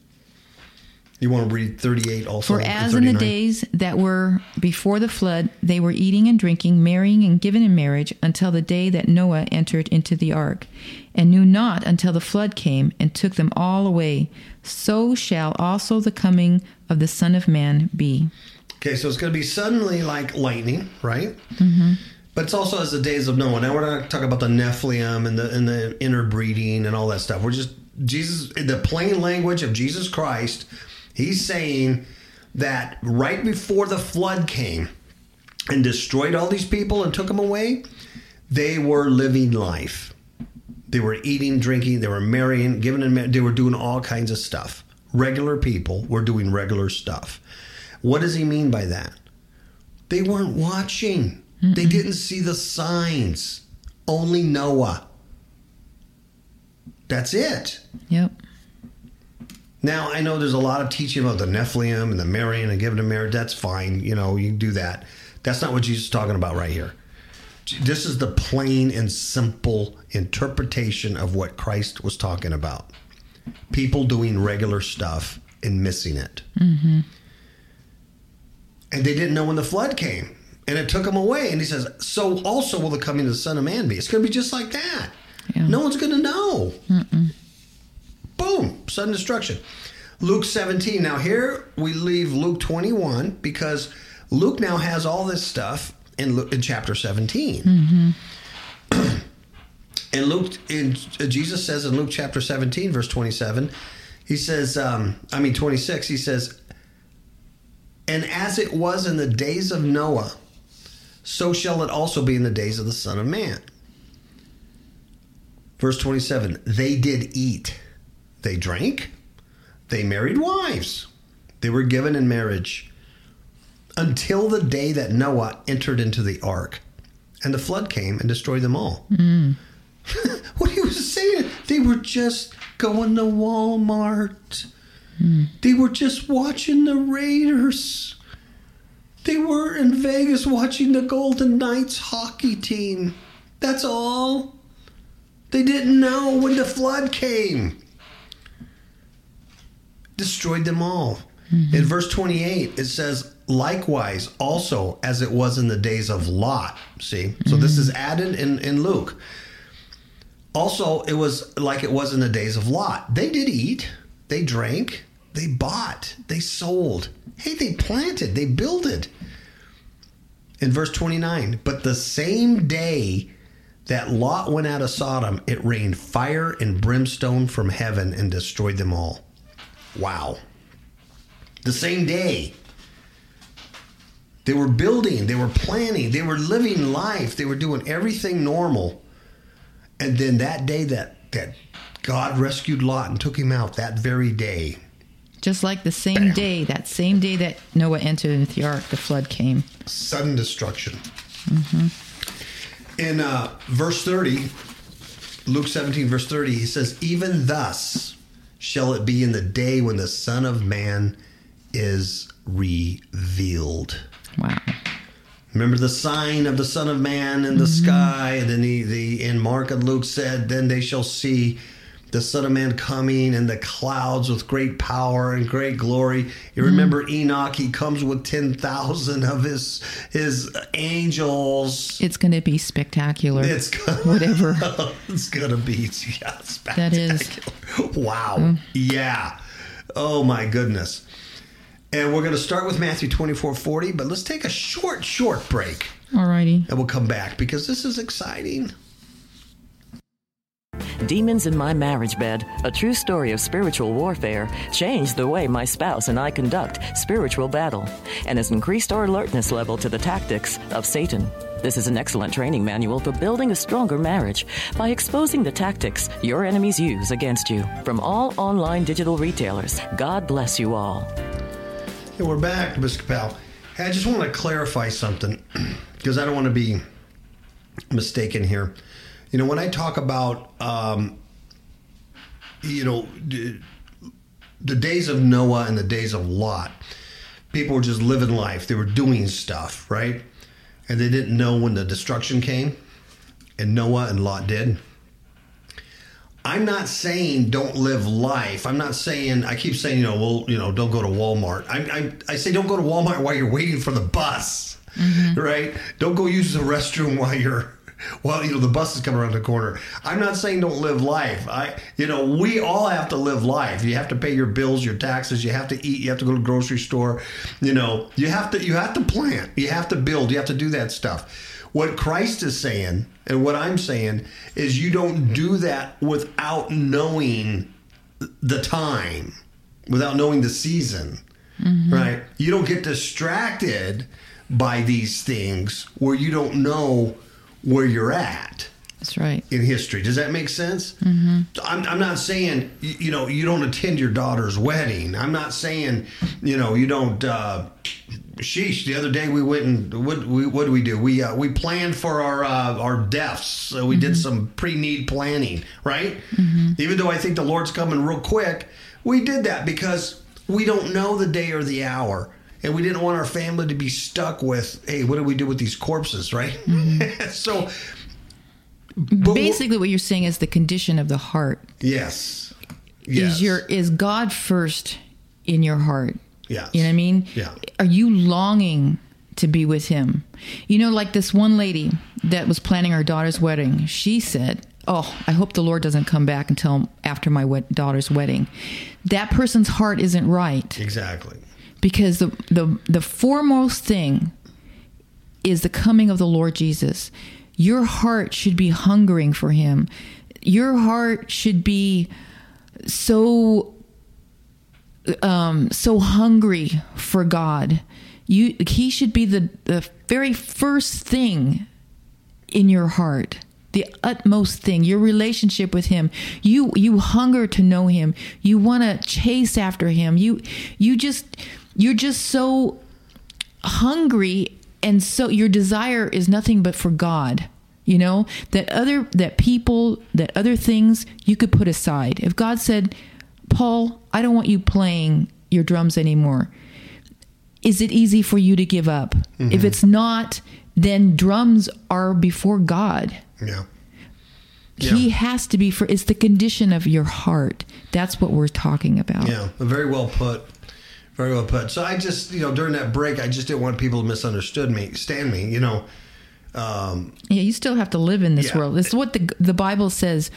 You want to read 38 also? For as in the days that were before the flood, they were eating and drinking, marrying and given in marriage, until the day that Noah entered into the ark, and knew not until the flood came and took them all away. So shall also the coming of the Son of Man be. Okay, so it's going to be suddenly like lightning, right? Mm-hmm. But it's also as the days of Noah. Now we're not talking about the Nephilim and the and the interbreeding and all that stuff. We're just Jesus the plain language of Jesus Christ. He's saying that right before the flood came and destroyed all these people and took them away, they were living life. They were eating, drinking, they were marrying, giving in, ma- they were doing all kinds of stuff. Regular people were doing regular stuff. What does he mean by that? They weren't watching. They didn't see the signs. Only Noah. That's it. Yep. Now I know there's a lot of teaching about the Nephilim and the marrying and giving a marriage. That's fine. You know, you can do that. That's not what Jesus is talking about right here. This is the plain and simple interpretation of what Christ was talking about. People doing regular stuff and missing it. Mm-hmm. And they didn't know when the flood came. And it took them away. And he says, So also will the coming of the Son of Man be. It's going to be just like that. Yeah. No one's going to know. Boom. sudden destruction. Luke 17. Now here we leave Luke 21 because Luke now has all this stuff in, Lu- in chapter 17. in Luke, in Jesus says in Luke chapter 17, verse 27, he says, um, I mean 26, he says, and as it was in the days of Noah, so shall it also be in the days of the Son of Man. Verse 27 They did eat, they drank, they married wives, they were given in marriage until the day that Noah entered into the ark, and the flood came and destroyed them all. Hmm. what he was saying, they were just going to Walmart. They were just watching the Raiders. They were in Vegas watching the Golden Knights hockey team. That's all. They didn't know when the flood came. Destroyed them all. Mm-hmm. In verse 28, it says, likewise, also as it was in the days of Lot. See? So this mm-hmm. is added in, in Luke. Also, it was like it was in the days of Lot. They did eat, they drank, they bought, they sold. Hey, they planted, they builded. In verse 29, but the same day that Lot went out of Sodom, it rained fire and brimstone from heaven and destroyed them all. Wow. The same day. They were building, they were planning, they were living life, they were doing everything normal. And then that day that that God rescued Lot and took him out, that very day, Just like the same day, that same day that Noah entered into the ark, the flood came. sudden destruction. In uh, verse 30, Luke 17, verse 30, he says, Even thus shall it be in the day when the Son of Man is revealed. Wow. Remember the sign of the Son of Man in the mm-hmm. sky, and then the, the in Mark and Luke said, "Then they shall see the Son of Man coming in the clouds with great power and great glory." You remember mm. Enoch? He comes with ten thousand of his his angels. It's going to be spectacular. It's gonna, Whatever. it's gonna be yeah, That is. Wow. Mm. Yeah. Oh my goodness. And we're going to start with Matthew 24 40, but let's take a short, short break Alrighty. and we'll come back because this is exciting. Demons in My Marriage Bed, a true story of spiritual warfare, changed the way my spouse and I conduct spiritual battle and has increased our alertness level to the tactics of Satan. This is an excellent training manual for building a stronger marriage by exposing the tactics your enemies use against you from all online digital retailers. God bless you all. Hey, we're back, Mr. Powell. Hey, I just want to clarify something because I don't want to be mistaken here. You know, when I talk about, um, you know, the days of Noah and the days of Lot, people were just living life. They were doing stuff, right? And they didn't know when the destruction came, and Noah and Lot did. I'm not saying don't live life. I'm not saying I keep saying you know well you know don't go to Walmart. I I, I say don't go to Walmart while you're waiting for the bus, right? Don't go use the restroom while you're while you know the bus is coming around the corner. I'm not saying don't live life. I you know we all have to live life. You have to pay your bills, your taxes. You have to eat. You have to go to the grocery store. You know you have to you have to plant. You have to build. You have to do that stuff. What Christ is saying and what I'm saying is you don't do that without knowing the time, without knowing the season, mm-hmm. right? You don't get distracted by these things where you don't know where you're at That's right. in history. Does that make sense? Mm-hmm. I'm, I'm not saying you, you know you don't attend your daughter's wedding. I'm not saying you know you don't. Uh, sheesh! The other day we went and what we what did we do? We uh, we planned for our uh, our deaths. So we did some pre-need planning, right? Even though I think the Lord's coming real quick, we did that because we don't know the day or the hour. And we didn't want our family to be stuck with, hey, what do we do with these corpses, right? Mm-hmm. so, but Basically, what you're saying is the condition of the heart Yes. Yes. is your is God first in your heart. Yeah. You know what I mean? Yeah. Are you longing to be with Him? You know, like this one lady that was planning her daughter's wedding. She said, oh, I hope the Lord doesn't come back until after my daughter's wedding. That person's heart isn't right Exactly. Because the, the the foremost thing is the coming of the Lord Jesus. Your heart should be hungering for him. Your heart should be so um so hungry for God. You he should be the the very first thing in your heart the utmost thing your relationship with him you you hunger to know him you want to chase after him you you just you're just so hungry and so your desire is nothing but for god you know? That other that people that other things you could put aside. If god said paul i don't want you playing your drums anymore is it easy for you to give up? If mm-hmm. it's not then drums are before god. Yeah. he has to be for it's the condition of your heart. That's what we're talking about. Yeah. Very well put. Very well put. So I just, you know, during that break, I just didn't want people to misunderstood me, stand me. You know, um, Yeah, you still have to live in this Yeah. world. It's what the the Bible says.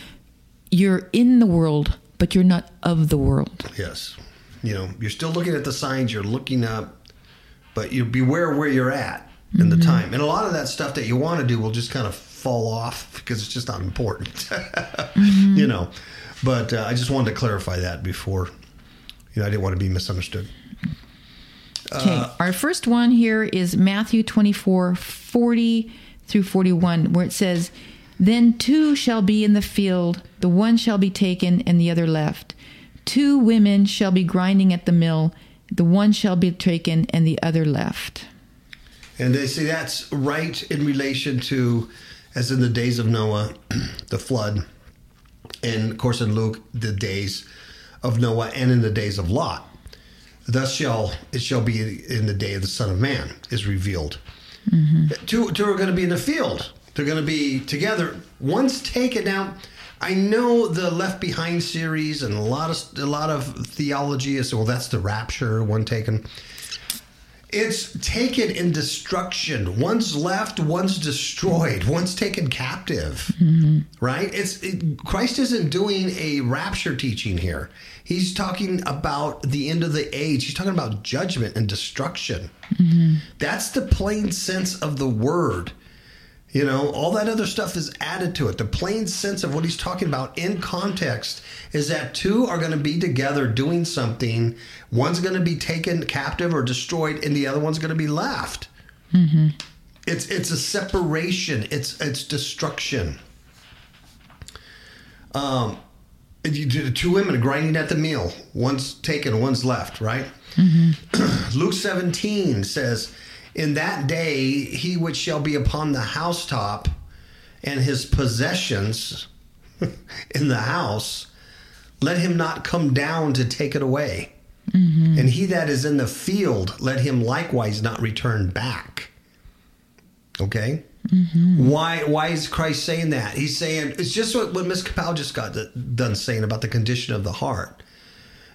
You're in the world, but you're not of the world. yes. You know, you're still looking at the signs. You're looking up, but you beware where you're at in the time. And a lot of that stuff that you want to do will just kind of fall off because it's just not important. You know, but uh, I just wanted to clarify that before. You know, I didn't want to be misunderstood. Okay. Uh, Our first one here is Matthew 24, 40 through 41, where it says, Then two shall be in the field, the one shall be taken and the other left. Two women shall be grinding at the mill, the one shall be taken and the other left. And they say that's right in relation to, as in the days of Noah, the flood, and of course in Luke, the days of Noah, and in the days of Lot. Thus shall it shall be in the day of the Son of Man is revealed. Mm-hmm. Two, two are going to be in the field. They're going to be together. One's taken out. I know the Left Behind series and a lot of a lot of theology is well that's the rapture. One taken. It's taken in destruction. One's left, one's destroyed, one's taken captive. Mm-hmm. Right? It's it, Christ isn't doing a rapture teaching here. He's talking about the end of the age. He's talking about judgment and destruction. Mm-hmm. That's the plain sense of the word. You know, all that other stuff is added to it. The plain sense of what he's talking about in context is that two are going to be together doing something. One's going to be taken captive or destroyed, and the other one's going to be left. It's it's a separation. It's it's destruction. Um, two women grinding at the meal. One's taken, one's left. Right. Luke 17 says, In that day, he which shall be upon the housetop and his possessions in the house, let him not come down to take it away. Mm-hmm. And he that is in the field, let him likewise not return back. Okay? Mm-hmm. Why why is Christ saying that? He's saying it's just what, what Miss Kapow just got done saying about the condition of the heart.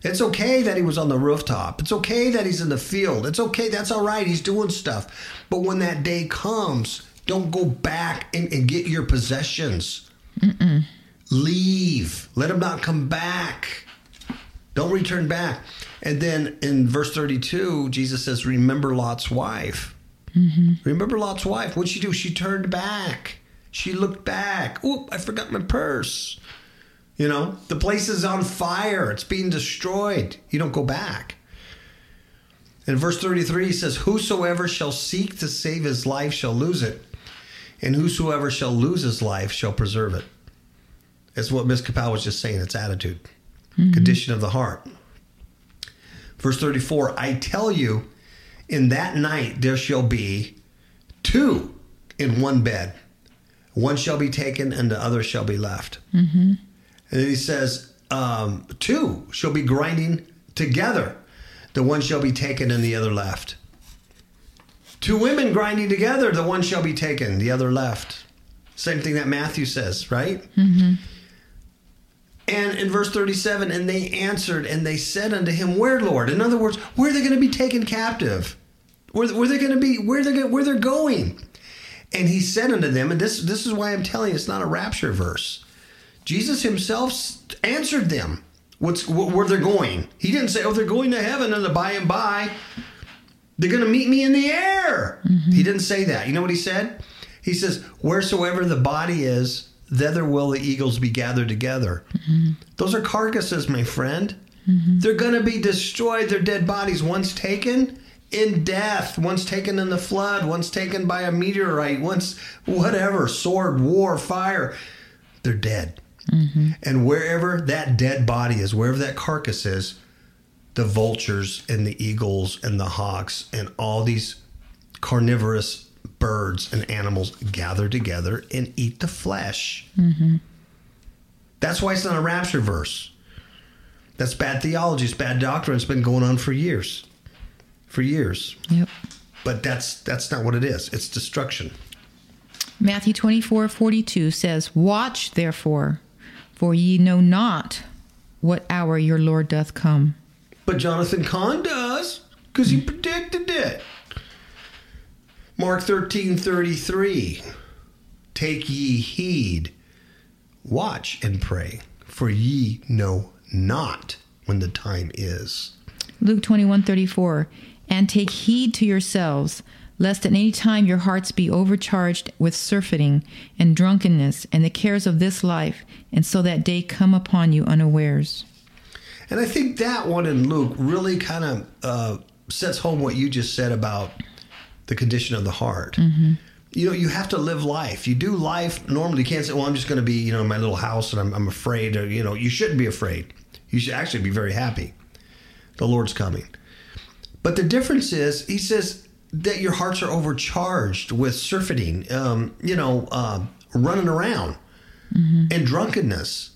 It's okay that he was on the rooftop. It's okay that he's in the field. It's okay. That's all right. He's doing stuff. But when that day comes, don't go back and, and get your possessions. Leave. Let him not come back. Don't return back. And then in verse 32, Jesus says, Remember Lot's wife. Mm-hmm. Remember Lot's wife. What'd she do? She turned back. She looked back. Oop, I forgot my purse. You know, the place is on fire. It's being destroyed. You don't go back. In verse 33, he says, Whosoever shall seek to save his life shall lose it, and whosoever shall lose his life shall preserve it. That's what Ms. Kapow was just saying. It's attitude, mm-hmm. condition of the heart. Verse 34 I tell you, in that night there shall be two in one bed. One shall be taken, and the other shall be left. Mm-hmm. And he says, um, Two shall be grinding together. The one shall be taken, and the other left. Two women grinding together. The one shall be taken, the other left. Same thing that Matthew says, right? And in verse 37, and they answered and they said unto him, Where, Lord? In other words, where are they going to be taken captive? Where, where they going to be, where they're, where they're going? And he said unto them, and this, this is why I'm telling you, it's not a rapture verse. Jesus himself answered them. What's wh- where they're going? He didn't say, "Oh, they're going to heaven and the by and by they're going to meet me in the air." Mm-hmm. He didn't say that. You know what he said? He says, "Wheresoever the body is, thither will the eagles be gathered together." Mm-hmm. Those are carcasses, my friend. Mm-hmm. They're going to be destroyed. Their dead bodies, once taken in death, once taken in the flood, once taken by a meteorite, once whatever, sword, war, fire, they're dead. Mm-hmm. And wherever that dead body is, wherever that carcass is, the vultures and the eagles and the hawks and all these carnivorous birds and animals gather together and eat the flesh. Mm-hmm. That's why it's not a rapture verse. That's bad theology. It's bad doctrine. It's been going on for years. For years. Yep. But that's that's not what it is. It's destruction. Matthew 24 42 says, Watch therefore, for ye know not what hour your Lord doth come. But Jonathan Cahn does, because he predicted it. Mark thirteen thirty three. Take ye heed, watch and pray, for ye know not when the time is. Luke 21 34, And take heed to yourselves, lest at any time your hearts be overcharged with surfeiting and drunkenness and the cares of this life, and so that day come upon you unawares. And I think that one in Luke really kind of uh, sets home what you just said about the condition of the heart. You know, you have to live life. You do life normally. You can't say, "Well, I'm just going to be, you know, in my little house and I'm, I'm afraid." Or, you know, you shouldn't be afraid. You should actually be very happy. The Lord's coming. But the difference is, He says that your hearts are overcharged with surfeiting, um, you know, uh, running around, and drunkenness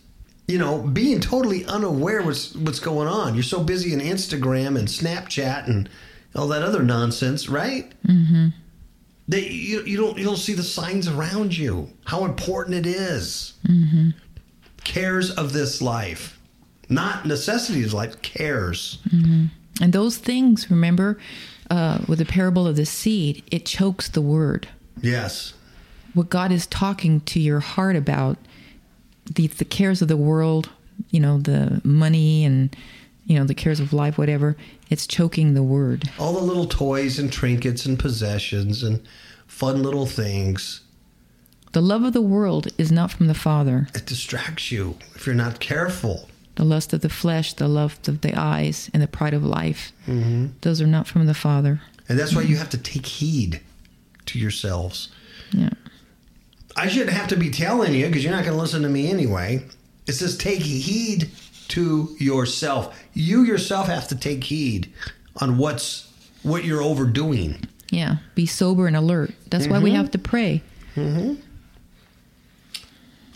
you know, being totally unaware what's what's going on. You're so busy in Instagram and Snapchat and all that other nonsense, right? Mm-hmm. That you you don't you don't see the signs around you. How important it is. Mm-hmm. Cares of this life, not necessities of life. Cares. And those things, remember, uh, with the parable of the seed, it chokes the word. Yes. What God is talking to your heart about, the, the cares of the world, you know, the money and, you know, the cares of life, whatever, it's choking the word. All the little toys and trinkets and possessions and fun little things. The love of the world is not from the Father. It distracts you if you're not careful. The lust of the flesh, the lust of the eyes, and the pride of life. Mm-hmm. Those are not from the Father. And that's why you have to take heed to yourselves. Yeah. I shouldn't have to be telling you because you're not going to listen to me anyway. It says take heed to yourself. You yourself have to take heed on what's what you're overdoing. Yeah. Be sober and alert. That's why we mm-hmm. have to pray. Mm-hmm.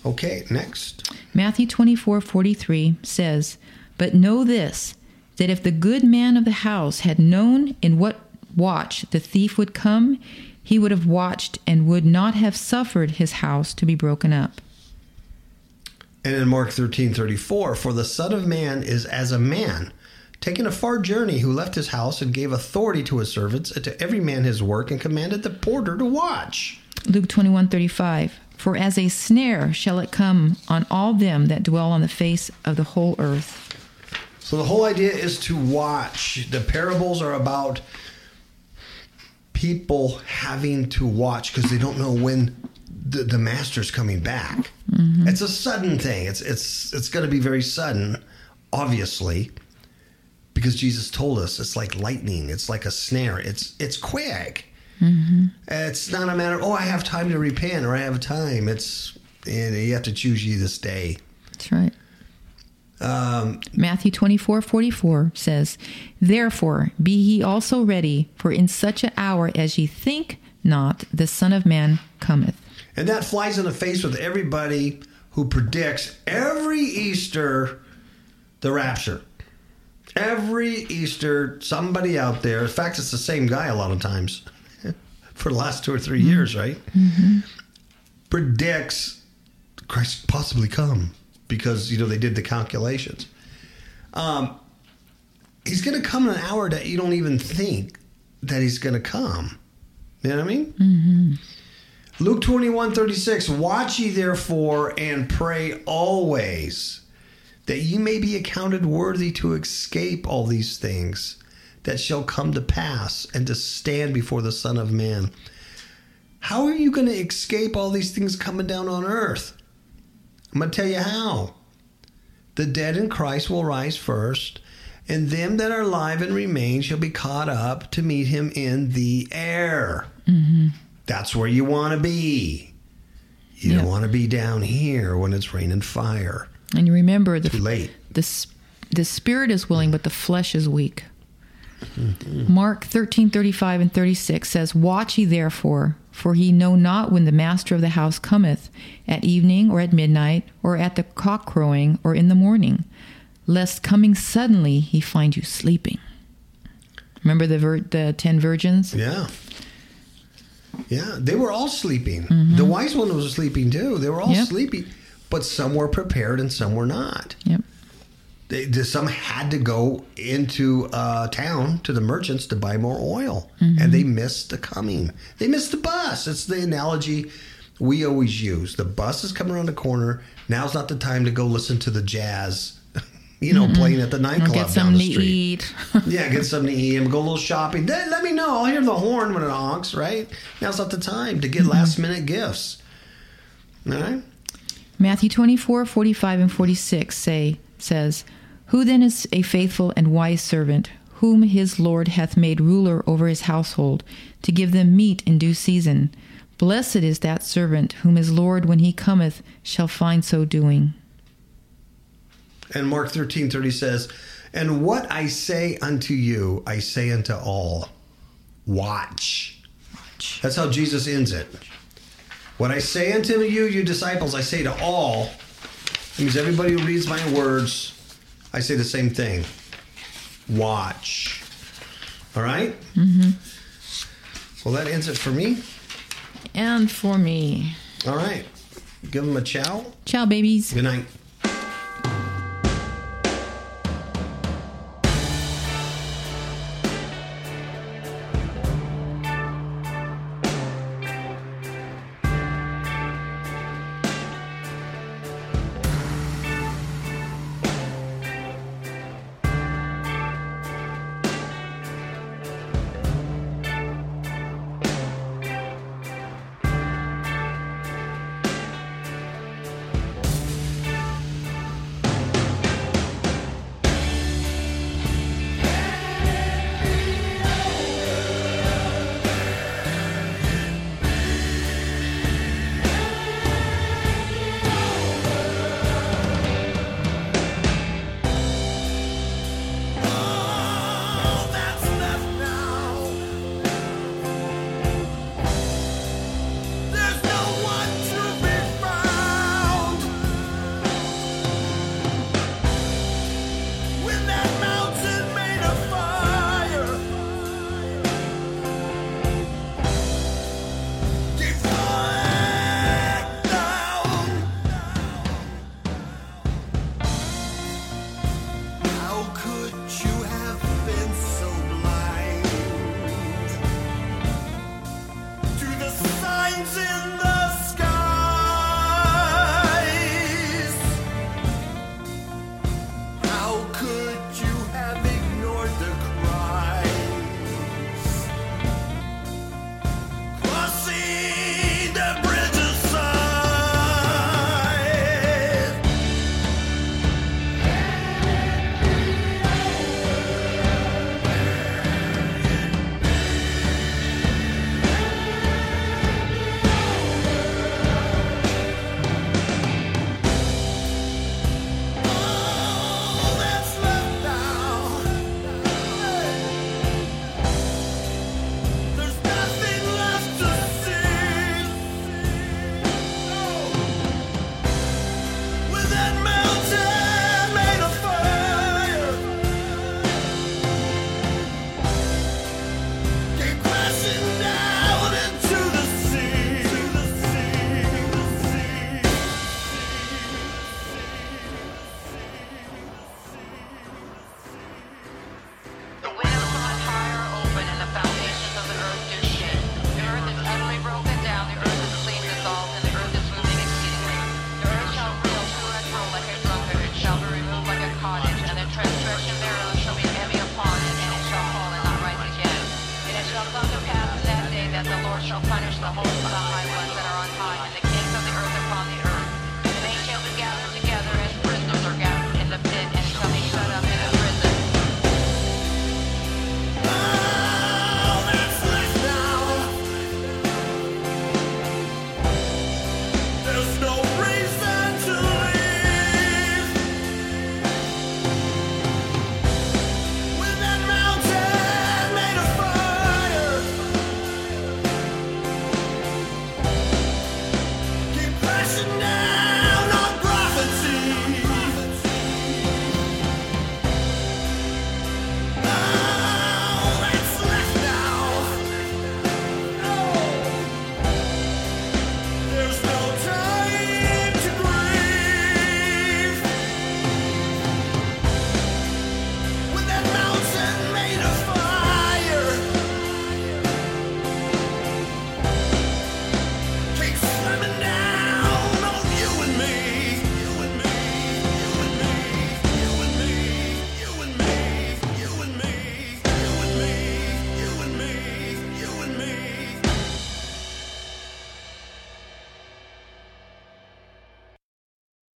Okay, next. Matthew 24 43 says, But know this, that if the good man of the house had known in what watch the thief would come, he would have watched and would not have suffered his house to be broken up. And in Mark 13 34, for the Son of Man is as a man taking a far journey who left his house and gave authority to his servants and to every man his work and commanded the porter to watch. Luke 21 35, For as a snare shall it come on all them that dwell on the face of the whole earth. So the whole idea is to watch. The parables are about people having to watch because they don't know when the, the master's coming back. Mm-hmm. It's a sudden thing. It's it's it's going to be very sudden, obviously, because Jesus told us it's like lightning. It's like a snare. It's it's quick. It's not a matter. Oh, I have time to repent, or I have time. It's and you have to choose ye this day. That's right. Um, Matthew 24 44 says, Therefore be ye also ready, for in such an hour as ye think not, the Son of Man cometh. And that flies in the face with everybody who predicts every Easter the rapture. Every Easter, somebody out there, in fact, it's the same guy a lot of times for the last two or 3 years, mm-hmm. right? Mm-hmm. Predicts Christ possibly come because, you know, they did the calculations. Um, he's going to come in an hour that you don't even think that he's going to come. You know what I mean? Mm-hmm. Luke 21 36, watch ye therefore and pray always that ye may be accounted worthy to escape all these things that shall come to pass and to stand before the Son of Man. How are you going to escape all these things coming down on earth? I'm going to tell you how. The dead in Christ will rise first, and them that are alive and remain shall be caught up to meet him in the air. Mm-hmm. That's where you want to be. You Yeah. don't want to be down here when it's raining fire. And you remember the Too late. the the spirit is willing, but the flesh is weak. Mark thirteen thirty five and thirty six says, "Watch ye therefore, for ye know not when the master of the house cometh, at evening or at midnight, or at the cock crowing, or in the morning, lest coming suddenly he find you sleeping." Remember the vir- the ten virgins? Yeah. Yeah, they were all sleeping. Mm-hmm. The wise one was sleeping too. They were all Yep. sleeping, but some were prepared and some were not. Yep. They, some had to go into uh, town to the merchants to buy more oil, Mm-hmm. and they missed the coming. They missed the bus. It's the analogy we always use. The bus is coming around the corner. Now's not the time to go listen to the jazz, you know, playing at the nightclub get down something the to street. eat. Yeah, get something to eat and go a little shopping. Then let me know. I'll hear the horn when it honks, right? Now's not the time to get last minute gifts. All right? Matthew 24, 45, and 46 say, says, Who then is a faithful and wise servant, whom his Lord hath made ruler over his household, to give them meat in due season? Blessed is that servant, whom his Lord, when he cometh, shall find so doing. And Mark 13 30 says, And what I say unto you, I say unto all, watch. watch. That's how Jesus ends it. What I say unto you, you disciples, I say to all. That means everybody who reads my words, I say the same thing. Watch. All right? Mm-hmm. Well, that ends it for me. And for me. All right. Give them a chow. Ciao, babies. Good night.